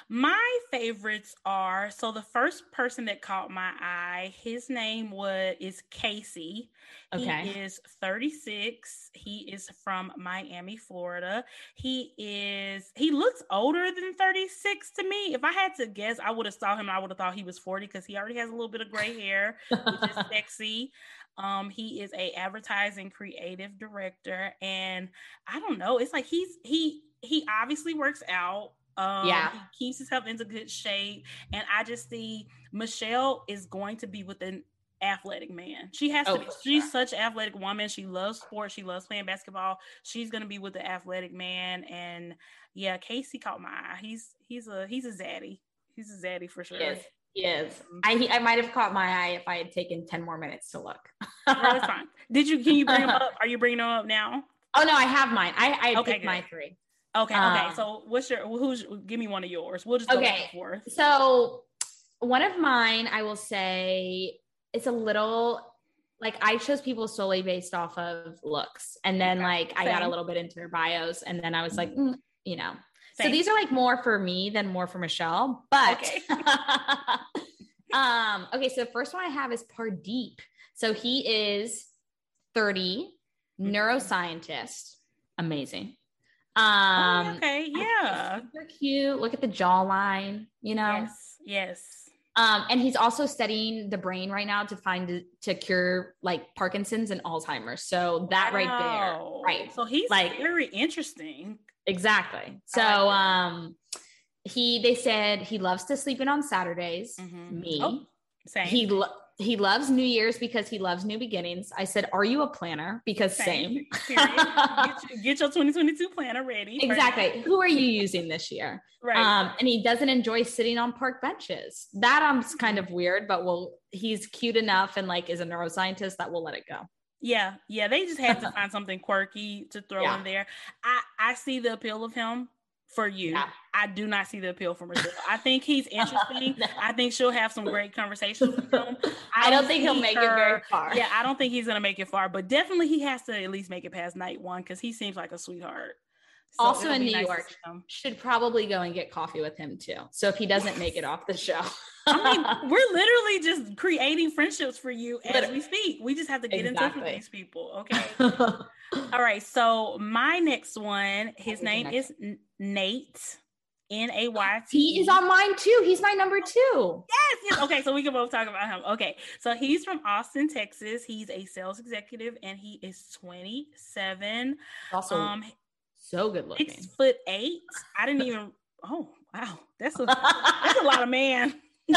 My favorites are so the first person that caught my eye, his name was is Casey. Okay. He is 36. He is from Miami, Florida. He is he looks older than 36 to me. If I had to guess, I would have saw him I would have thought he was 40 because he already has a little bit of gray hair, which is sexy. Um, he is a advertising creative director, and I don't know. It's like he's he he obviously works out um, yeah. He keeps himself into good shape. And I just see Michelle is going to be with an athletic man. She has oh, to be. She's sure. such an athletic woman. She loves sports. She loves playing basketball. She's going to be with the athletic man. And yeah, Casey caught my eye. He's he's a he's a zaddy. He's a zaddy for sure. Yes. Yes, mm-hmm. I I might have caught my eye if I had taken ten more minutes to look. that's fine. Did you? Can you bring them up? Are you bringing them up now? Oh no, I have mine. I I okay, picked good. my three. Okay, okay. Um, so what's your who's give me one of yours? We'll just okay. So one of mine, I will say it's a little like I chose people solely based off of looks. And then okay. like Same. I got a little bit into their bios and then I was like, mm, you know. Same. So these are like more for me than more for Michelle. But okay. um, okay, so the first one I have is Pardeep. So he is 30, mm-hmm. neuroscientist. Amazing. Oh, um, oh, okay, yeah, super cute. Look at the jawline, you know. Yes, yes. Um, and he's also studying the brain right now to find to cure like Parkinson's and Alzheimer's. So that wow. right there, right? So he's like very interesting. Exactly. So um, he they said he loves to sleep in on Saturdays. Mm-hmm. Me, oh, same. He lo- he loves New Year's because he loves new beginnings. I said, Are you a planner? Because same. same. get, your, get, your, 2022 planner ready. Exactly. Who are you using this year? Right. Um, and he doesn't enjoy sitting on park benches. That I'm um, kind of weird, but well, he's cute enough and like is a neuroscientist that will let it go. Yeah, yeah. They just had to find something quirky to throw yeah. in there. I I see the appeal of him for you. I do not see the appeal for Michelle. I think he's interesting. no. I think she'll have some great conversations with him. I, I don't think he'll make her, it very far. Yeah, I don't think he's gonna make it far, but definitely he has to at least make it past night one because he seems like a sweetheart. So also in New nice York, should probably go and get coffee with him too. So if he doesn't make it off the show, I mean, we're literally just creating friendships for you as literally. we speak. We just have to get exactly. in touch with these people. Okay. All right. So my next one, his name is Nayte. N A Y T. He is on mine too. He's my number two. Yes, yes. Okay, so we can both talk about him. Okay, so he's from Austin, Texas. He's a sales executive and he is 27. Also, um, so good looking. Six foot eight. I didn't even. Oh wow, that's a that's a lot of man.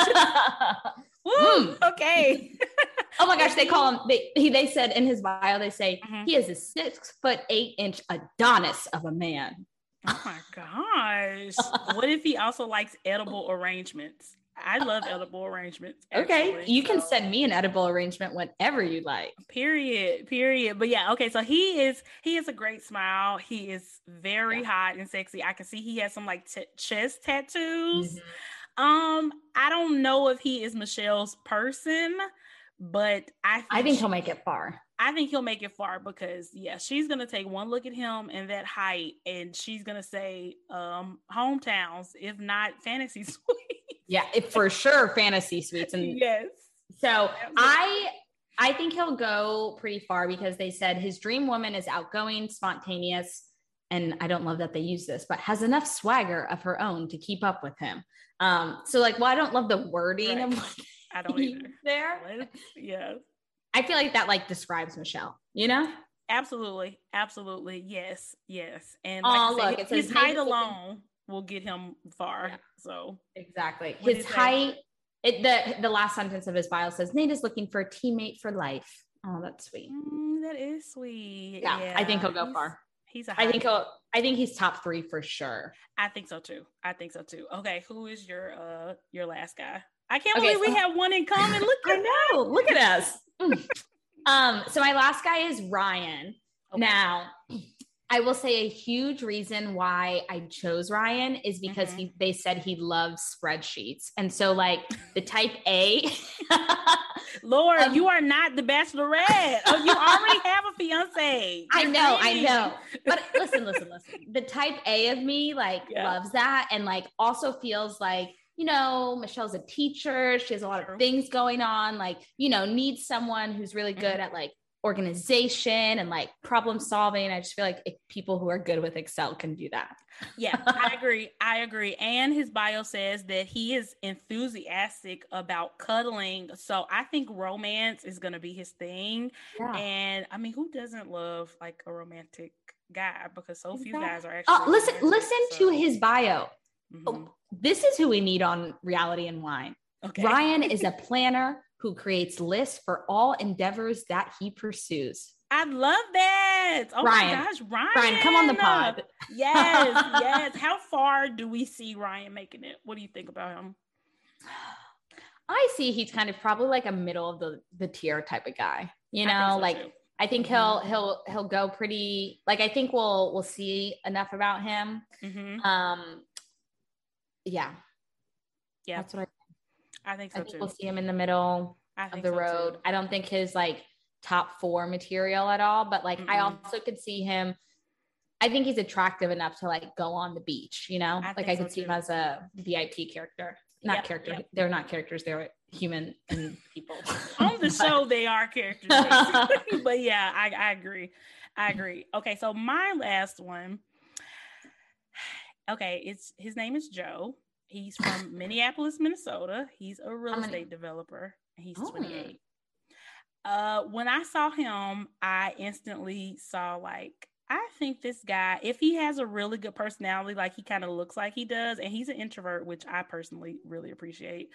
Woo, mm. okay. oh my gosh, they call him. They he, they said in his bio they say mm-hmm. he is a six foot eight inch Adonis of a man. Oh my gosh. what if he also likes edible arrangements? I love edible arrangements. Actually, okay. You so. can send me an edible arrangement whenever you like. Period. Period. But yeah, okay. So he is he is a great smile. He is very yeah. hot and sexy. I can see he has some like t- chest tattoos. Mm-hmm. Um, I don't know if he is Michelle's person, but I think I think she, he'll make it far. I think he'll make it far because yeah, she's gonna take one look at him and that height, and she's gonna say, um, hometowns, if not fantasy suites. Yeah, if for sure fantasy suites. And yes. So I I think he'll go pretty far because they said his dream woman is outgoing, spontaneous, and I don't love that they use this, but has enough swagger of her own to keep up with him. Um, so like, well, I don't love the wording right. of what I don't either. There, yeah. I feel like that like describes Michelle, you know? Absolutely. Absolutely. Yes. Yes. And like oh, look, his, his height alone will get him far. Yeah. So exactly. His height, it, the the last sentence of his bio says Nayte is looking for a teammate for life. Oh, that's sweet. Mm, that is sweet. Yeah, yeah, I think he'll go he's, far. He's a I think he'll I think he's top three for sure. I think so too. I think so too. Okay, who is your uh your last guy? I can't okay, believe so- we have one in common. Look, I know. Look at us. um, so my last guy is Ryan. Okay. Now, I will say a huge reason why I chose Ryan is because mm-hmm. he they said he loves spreadsheets. And so like the type A Lord, um, you are not the bachelorette. Oh, you already have a fiance. I know, I know. But listen, listen, listen. The type A of me like yeah. loves that and like also feels like you know, Michelle's a teacher. She has a lot of things going on. Like, you know, needs someone who's really good mm-hmm. at like organization and like problem solving. I just feel like people who are good with Excel can do that. Yeah, I agree. I agree. And his bio says that he is enthusiastic about cuddling. So I think romance is going to be his thing. Yeah. And I mean, who doesn't love like a romantic guy? Because so few guys are actually. Oh, listen, listen so. to his bio. Mm-hmm. Oh, this is who we need on reality and wine. Okay. Ryan is a planner who creates lists for all endeavors that he pursues. I love that. Oh Ryan. my gosh, Ryan. Ryan, come on the pod. Yes, yes. How far do we see Ryan making it? What do you think about him? I see he's kind of probably like a middle of the the tier type of guy. You know, so like too. I think he'll mm-hmm. he'll he'll go pretty like I think we'll we'll see enough about him. Mm-hmm. Um yeah. Yeah. That's what I I think so I think too. We'll see him in the middle of the so road. Too. I don't think his like top four material at all, but like mm I also could see him. I think he's attractive enough to like go on the beach, you know? I like I could so see too. him as a VIP character. Not yep, character. Yep. They're not characters, they're human and people. on the show, they are characters. but yeah, I, I agree. I agree. Okay, so my last one. Okay, it's his name is Joe. He's from Minneapolis, Minnesota. He's a real estate developer. He's oh. 28. Uh, when I saw him, I instantly saw like I think this guy, if he has a really good personality, like he kind of looks like he does, and he's an introvert, which I personally really appreciate.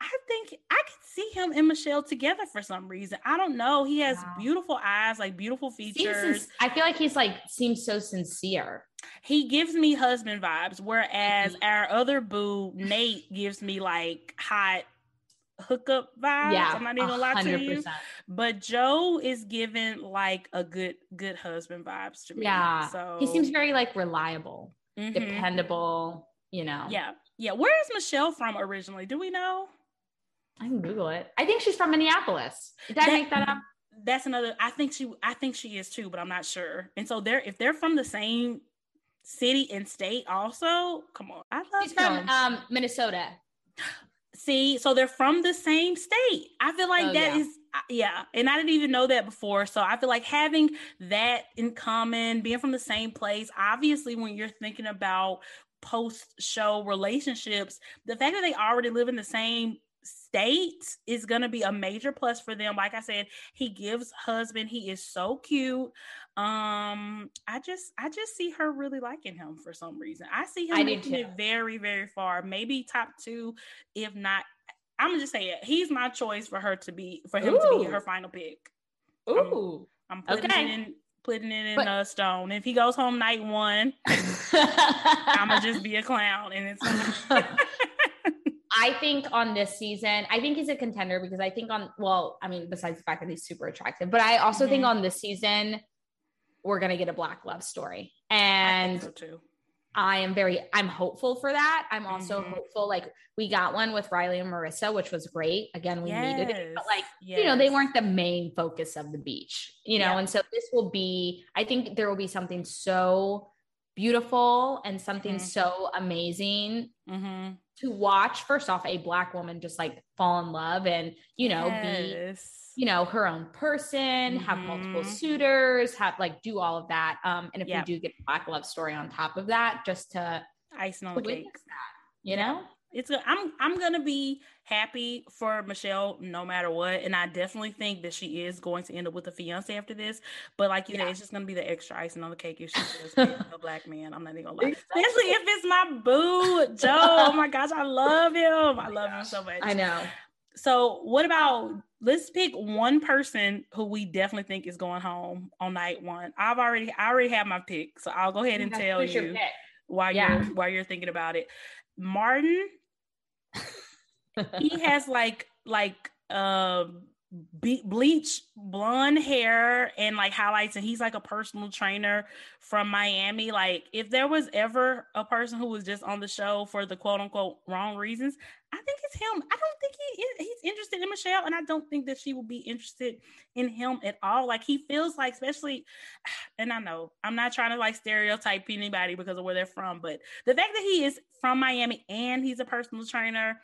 I think I could see him and Michelle together for some reason. I don't know. He has wow. beautiful eyes, like beautiful features. I feel like he's like seems so sincere. He gives me husband vibes, whereas mm-hmm. our other boo, Nayte, gives me like hot hookup vibes. Yeah, I'm not even gonna lie to you. But Joe is giving like a good good husband vibes to me. Yeah. So he seems very like reliable, mm-hmm. dependable, you know. Yeah. Yeah. Where is Michelle from originally? Do we know? I can Google it. I think she's from Minneapolis. Did I make that up? That's another I think she I think she is too, but I'm not sure. And so they're if they're from the same city and state also, come on. I love She's from um, Minnesota. See, so they're from the same state. I feel like oh, that yeah. is yeah, and I didn't even know that before. So I feel like having that in common, being from the same place, obviously when you're thinking about post show relationships, the fact that they already live in the same state is going to be a major plus for them. Like I said, he gives husband, he is so cute. Um, I just I just see her really liking him for some reason. I see him I making it very, very far, maybe top two, if not. I'm gonna just say it. He's my choice for her to be for him Ooh. to be her final pick. Ooh, I'm, I'm putting okay. it in putting it in but, a stone. If he goes home night one, I'm gonna just be a clown, and it's. I think on this season, I think he's a contender because I think on well, I mean, besides the fact that he's super attractive, but I also mm-hmm. think on this season, we're gonna get a black love story. And so too. I am very I'm hopeful for that. I'm also mm-hmm. hopeful like we got one with Riley and Maurissa, which was great. Again, we yes. needed it, but like yes. you know, they weren't the main focus of the beach, you know. Yeah. And so this will be I think there will be something so beautiful and something mm-hmm. so amazing mm-hmm. To watch. First off, a black woman just like fall in love and you know yes. be you know, her own person, mm-hmm. have multiple mm-hmm. suitors, have like do all of that. Um, and if yep. we do get a black love story on top of that, just to icing on the cake, that, you know, it's I'm I'm gonna be happy for Michelle no matter what, and I definitely think that she is going to end up with a fiance after this. But like you yeah. said, it's just gonna be the extra icing on the cake if she's a black man. I'm not even gonna lie, exactly. especially if it's my boo Joe. Oh my gosh, I love him. I love him so much. I know. So what about let's pick one person who we definitely think is going home on night one. I've already I already have my pick, so I'll go ahead and tell you while yeah. you're while you're thinking about it. Martin, he has like like um be- bleach blonde hair and like highlights and he's like a personal trainer from Miami. Like if there was ever a person who was just on the show for the quote unquote wrong reasons I think it's him. I don't think he he's interested in Michelle and I don't think that she will be interested in him at all. Like he feels like especially and I know I'm not trying to like stereotype anybody because of where they're from but the fact that he is from Miami and he's a personal trainer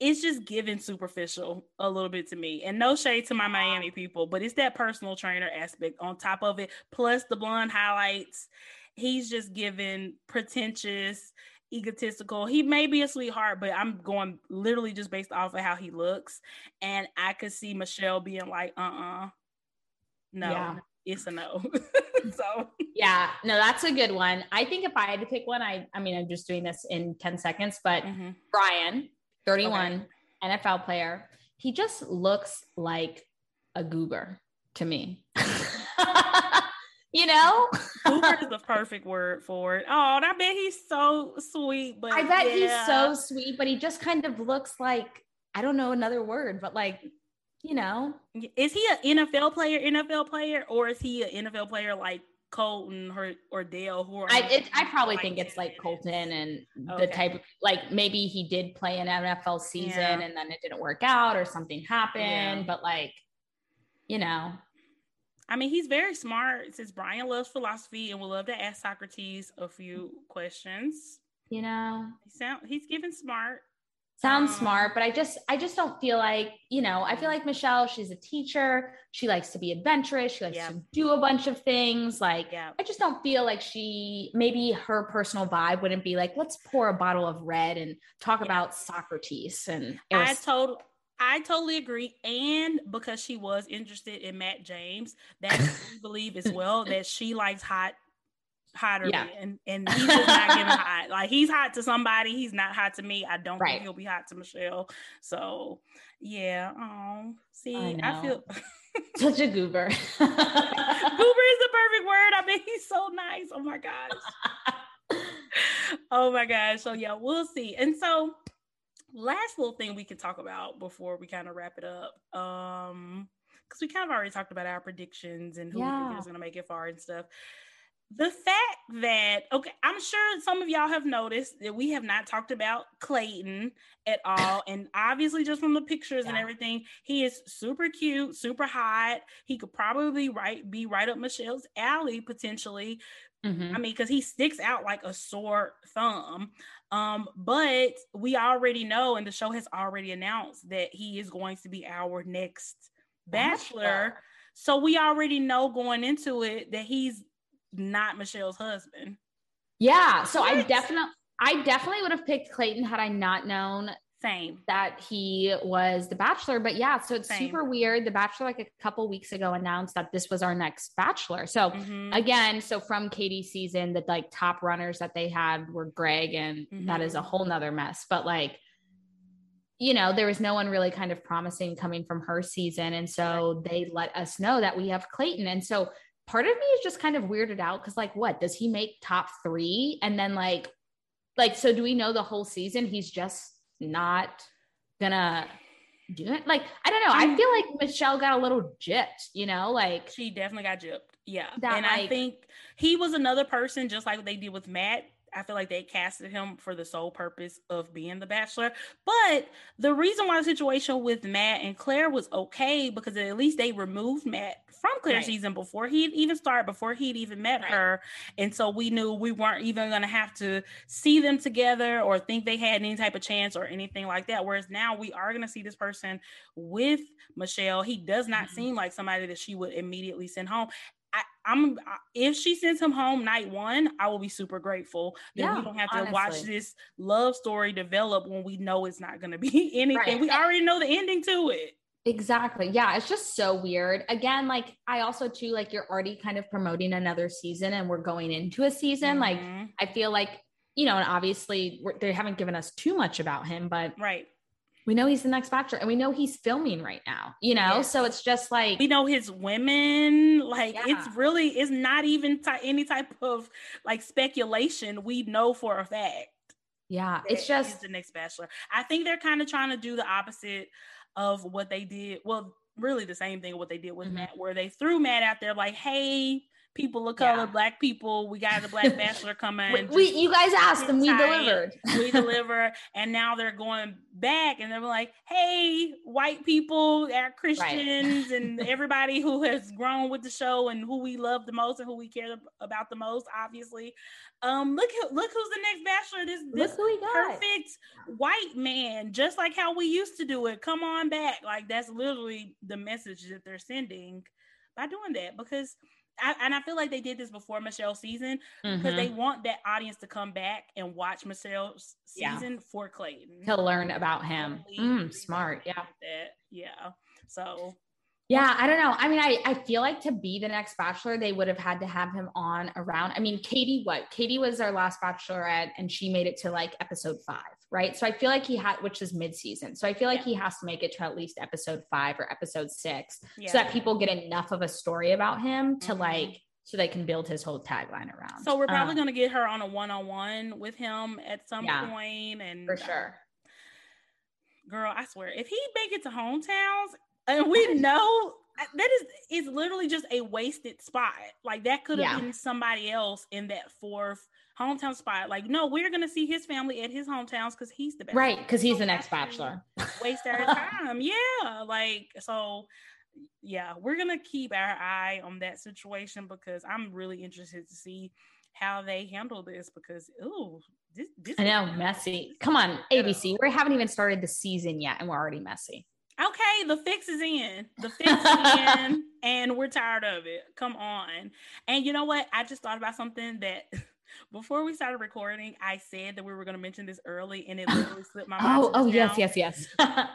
it's just given superficial a little bit to me. And no shade to my Miami people, but it's that personal trainer aspect on top of it, plus the blonde highlights. He's just given pretentious, egotistical. He may be a sweetheart, but I'm going literally just based off of how he looks. And I could see Michelle being like, uh uh-uh. uh no. Yeah. It's a no. so yeah, no, that's a good one. I think if I had to pick one, I I mean I'm just doing this in 10 seconds, but mm-hmm. Brian, 31, okay. NFL player. He just looks like a goober to me. you know? goober is the perfect word for it. Oh, I bet he's so sweet. But I bet yeah. he's so sweet, but he just kind of looks like I don't know another word, but like you know. Is he an NFL player, NFL player, or is he an NFL player like Colton or, or Dale who I it, I probably think it's like Colton and okay. the type of like maybe he did play an NFL season yeah. and then it didn't work out or something happened, yeah. but like, you know. I mean, he's very smart since Brian loves philosophy and would love to ask Socrates a few questions. You know, he sound he's given smart sounds mm. smart but i just i just don't feel like you know i feel like michelle she's a teacher she likes to be adventurous she likes yeah. to do a bunch of things like yeah. i just don't feel like she maybe her personal vibe wouldn't be like let's pour a bottle of red and talk yeah. about socrates and i told I totally agree. And because she was interested in Matt James, that I believe as well that she likes hot hotter yeah. and and he's not giving hot. Like he's hot to somebody, he's not hot to me. I don't right. think he'll be hot to Michelle. So yeah. Oh, see, I, I feel such a goober. goober is the perfect word. I mean, he's so nice. Oh my gosh. oh my gosh. So yeah, we'll see. And so last little thing we can talk about before we kind of wrap it up. Um because we kind of already talked about our predictions and who yeah. is going to make it far and stuff the fact that okay i'm sure some of y'all have noticed that we have not talked about clayton at all and obviously just from the pictures yeah. and everything he is super cute super hot he could probably right be right up michelle's alley potentially mm-hmm. i mean because he sticks out like a sore thumb um but we already know and the show has already announced that he is going to be our next bachelor, bachelor. so we already know going into it that he's not Michelle's husband. Yeah. So what? I definitely I definitely would have picked Clayton had I not known same that he was the bachelor but yeah so it's Same. super weird the bachelor like a couple weeks ago announced that this was our next bachelor so mm-hmm. again so from katie's season the like top runners that they had were greg and mm-hmm. that is a mm-hmm. whole nother mess but like you know there was no one really kind of promising coming from her season and so right. they let us know that we have clayton and so part of me is just kind of weirded out because like what does he make top three? And then like like so do we know the whole season he's just not gonna do it? Like i don't know. I feel like michelle got a little gypped you know like she definitely got gypped yeah. That, and like, i think he was another person just like they did with matt I feel like they casted him for the sole purpose of being the bachelor. But the reason why the situation with Matt and Clare was okay because at least they removed Matt from Clare right. season before he'd even started, before he'd even met right. her. And so we knew we weren't even going to have to see them together or think they had any type of chance or anything like that. Whereas now we are going to see this person with Michelle. He does not mm-hmm. seem like somebody that she would immediately send home. I, am if she sends him home night one, I will be super grateful that yeah, we don't have to honestly. watch this love story develop when we know it's not going to be anything. Right. We already know the ending to it. Exactly. Yeah, it's just so weird. Again, like I also too like you're already kind of promoting another season and we're going into a season. Mm-hmm. Like I feel like, you know, and obviously they haven't given us too much about him, but right we know he's the next bachelor and we know he's filming right now you know yes. so it's just like we know his women like yeah. it's really it's not even t- any type of like speculation we know for a fact yeah it's just the next bachelor i think they're kind of trying to do the opposite of what they did well really the same thing what they did with mm-hmm. matt where they threw matt out there like hey people of color, yeah. black people. We got the black bachelor coming. we, we, you guys asked them, we delivered. we deliver, and now they're going back and they're like, "Hey, white people, our Christians, right. and everybody who has grown with the show and who we love the most and who we care about the most, obviously. Um, look, look who's the next bachelor. This, this perfect white man, just like how we used to do it. Come on back. Like that's literally the message that they're sending by doing that because I, and I feel like they did this before Michelle's season because mm-hmm. they want that audience to come back and watch Michelle's season yeah. for Clayton to learn about him. Mm, smart, yeah, yeah. So yeah, I don't know. I mean, I, I feel like to be the next bachelor, they would have had to have him on around. I mean, Katie, what? Katie was our last bachelorette and she made it to like episode five, right? So I feel like he had, which is mid season. So I feel like yeah. he has to make it to at least episode five or episode six yeah. so that people get enough of a story about him to mm-hmm. like, so they can build his whole tagline around. So we're probably um, going to get her on a one on one with him at some yeah, point, and for sure. Uh, girl, I swear, if he make it to hometowns and we know that is is literally just a wasted spot. Like that could have yeah. been somebody else in that fourth hometown spot. Like, no, we're gonna see his family at his hometowns because he's the best. Right, because he's so the next bachelor. Waste our time. Yeah. Like so yeah, we're gonna keep our eye on that situation because I'm really interested to see how they handle this because oh this, this I know messy. Come on, ABC. We haven't even started the season yet and we're already messy okay, the fix is in. The fix is in, and we're tired of it. Come on. And you know what? I just thought about something that before we started recording, I said that we were going to mention this early, and it literally slipped my mind. Oh, oh, yes, yes, yes.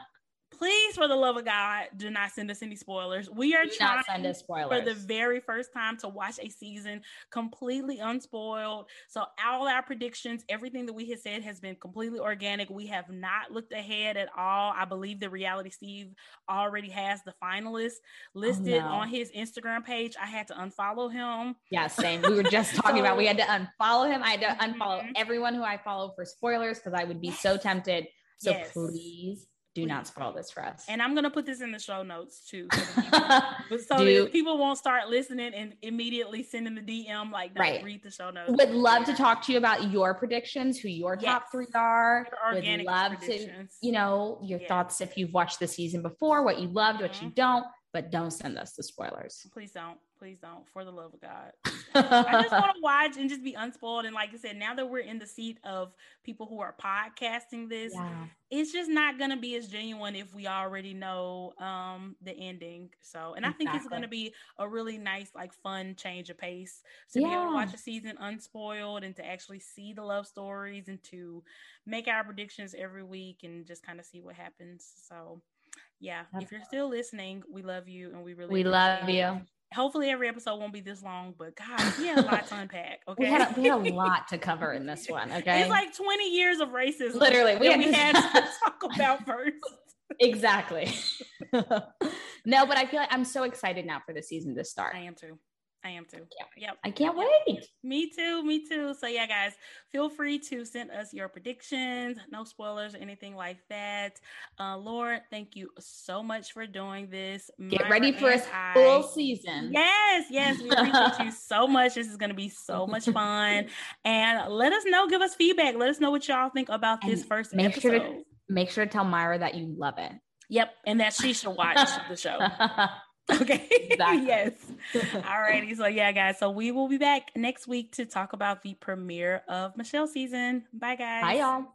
please, for the love of God, do not send us any spoilers. We are do trying send us spoilers. for the very first time to watch a season completely unspoiled. So all our predictions, everything that we have said has been completely organic. We have not looked ahead at all. I believe the reality Steve already has the finalists listed oh, no. on his Instagram page. I had to unfollow him. Yeah, same. We were just talking so, about we had to unfollow him. I had to unfollow mm-hmm. everyone who I follow for spoilers because I would be so tempted. So yes. please do not spoil this for us. And I'm gonna put this in the show notes too, so, so do, people won't start listening and immediately sending the DM like, right. read the show notes. Would love to talk to you about your predictions, who your yes. top three are. Would love to, you know, your yes. thoughts if you've watched the season before, what you loved, mm-hmm. what you mm-hmm. don't but don't send us the spoilers. Please don't. Please don't. For the love of God. I just want to watch and just be unspoiled. And like I said, now that we're in the seat of people who are podcasting this, yeah. it's just not going to be as genuine if we already know um, the ending. So, and exactly. I think it's going to be a really nice, like, fun change of pace to yeah. be able to watch a season unspoiled and to actually see the love stories and to make our predictions every week and just kind of see what happens. So, yeah, if you're still listening, we love you and we really we love you. Hopefully, every episode won't be this long, but God, we had a lot to unpack. Okay, we had, a, we had a lot to cover in this one. Okay, it's like 20 years of racism. Literally, we, had, we had to talk about first. exactly. no, but I feel like I'm so excited now for the season to start. I am too. I am too. Yeah. Yep. I can't wait. Me too. Me too. So yeah, guys, feel free to send us your predictions, no spoilers or anything like that. Uh Lauren, thank you so much for doing this. Get Myra ready for a full season. Yes, yes. We appreciate you so much. This is gonna be so much fun. and let us know, give us feedback. Let us know what y'all think about and this first make episode. Sure to, make sure to tell Myra that you love it. Yep, and that she should watch the show. Okay. Exactly. yes. Alrighty. So yeah, guys. So we will be back next week to talk about the premiere of Michelle season. Bye guys. Bye y'all.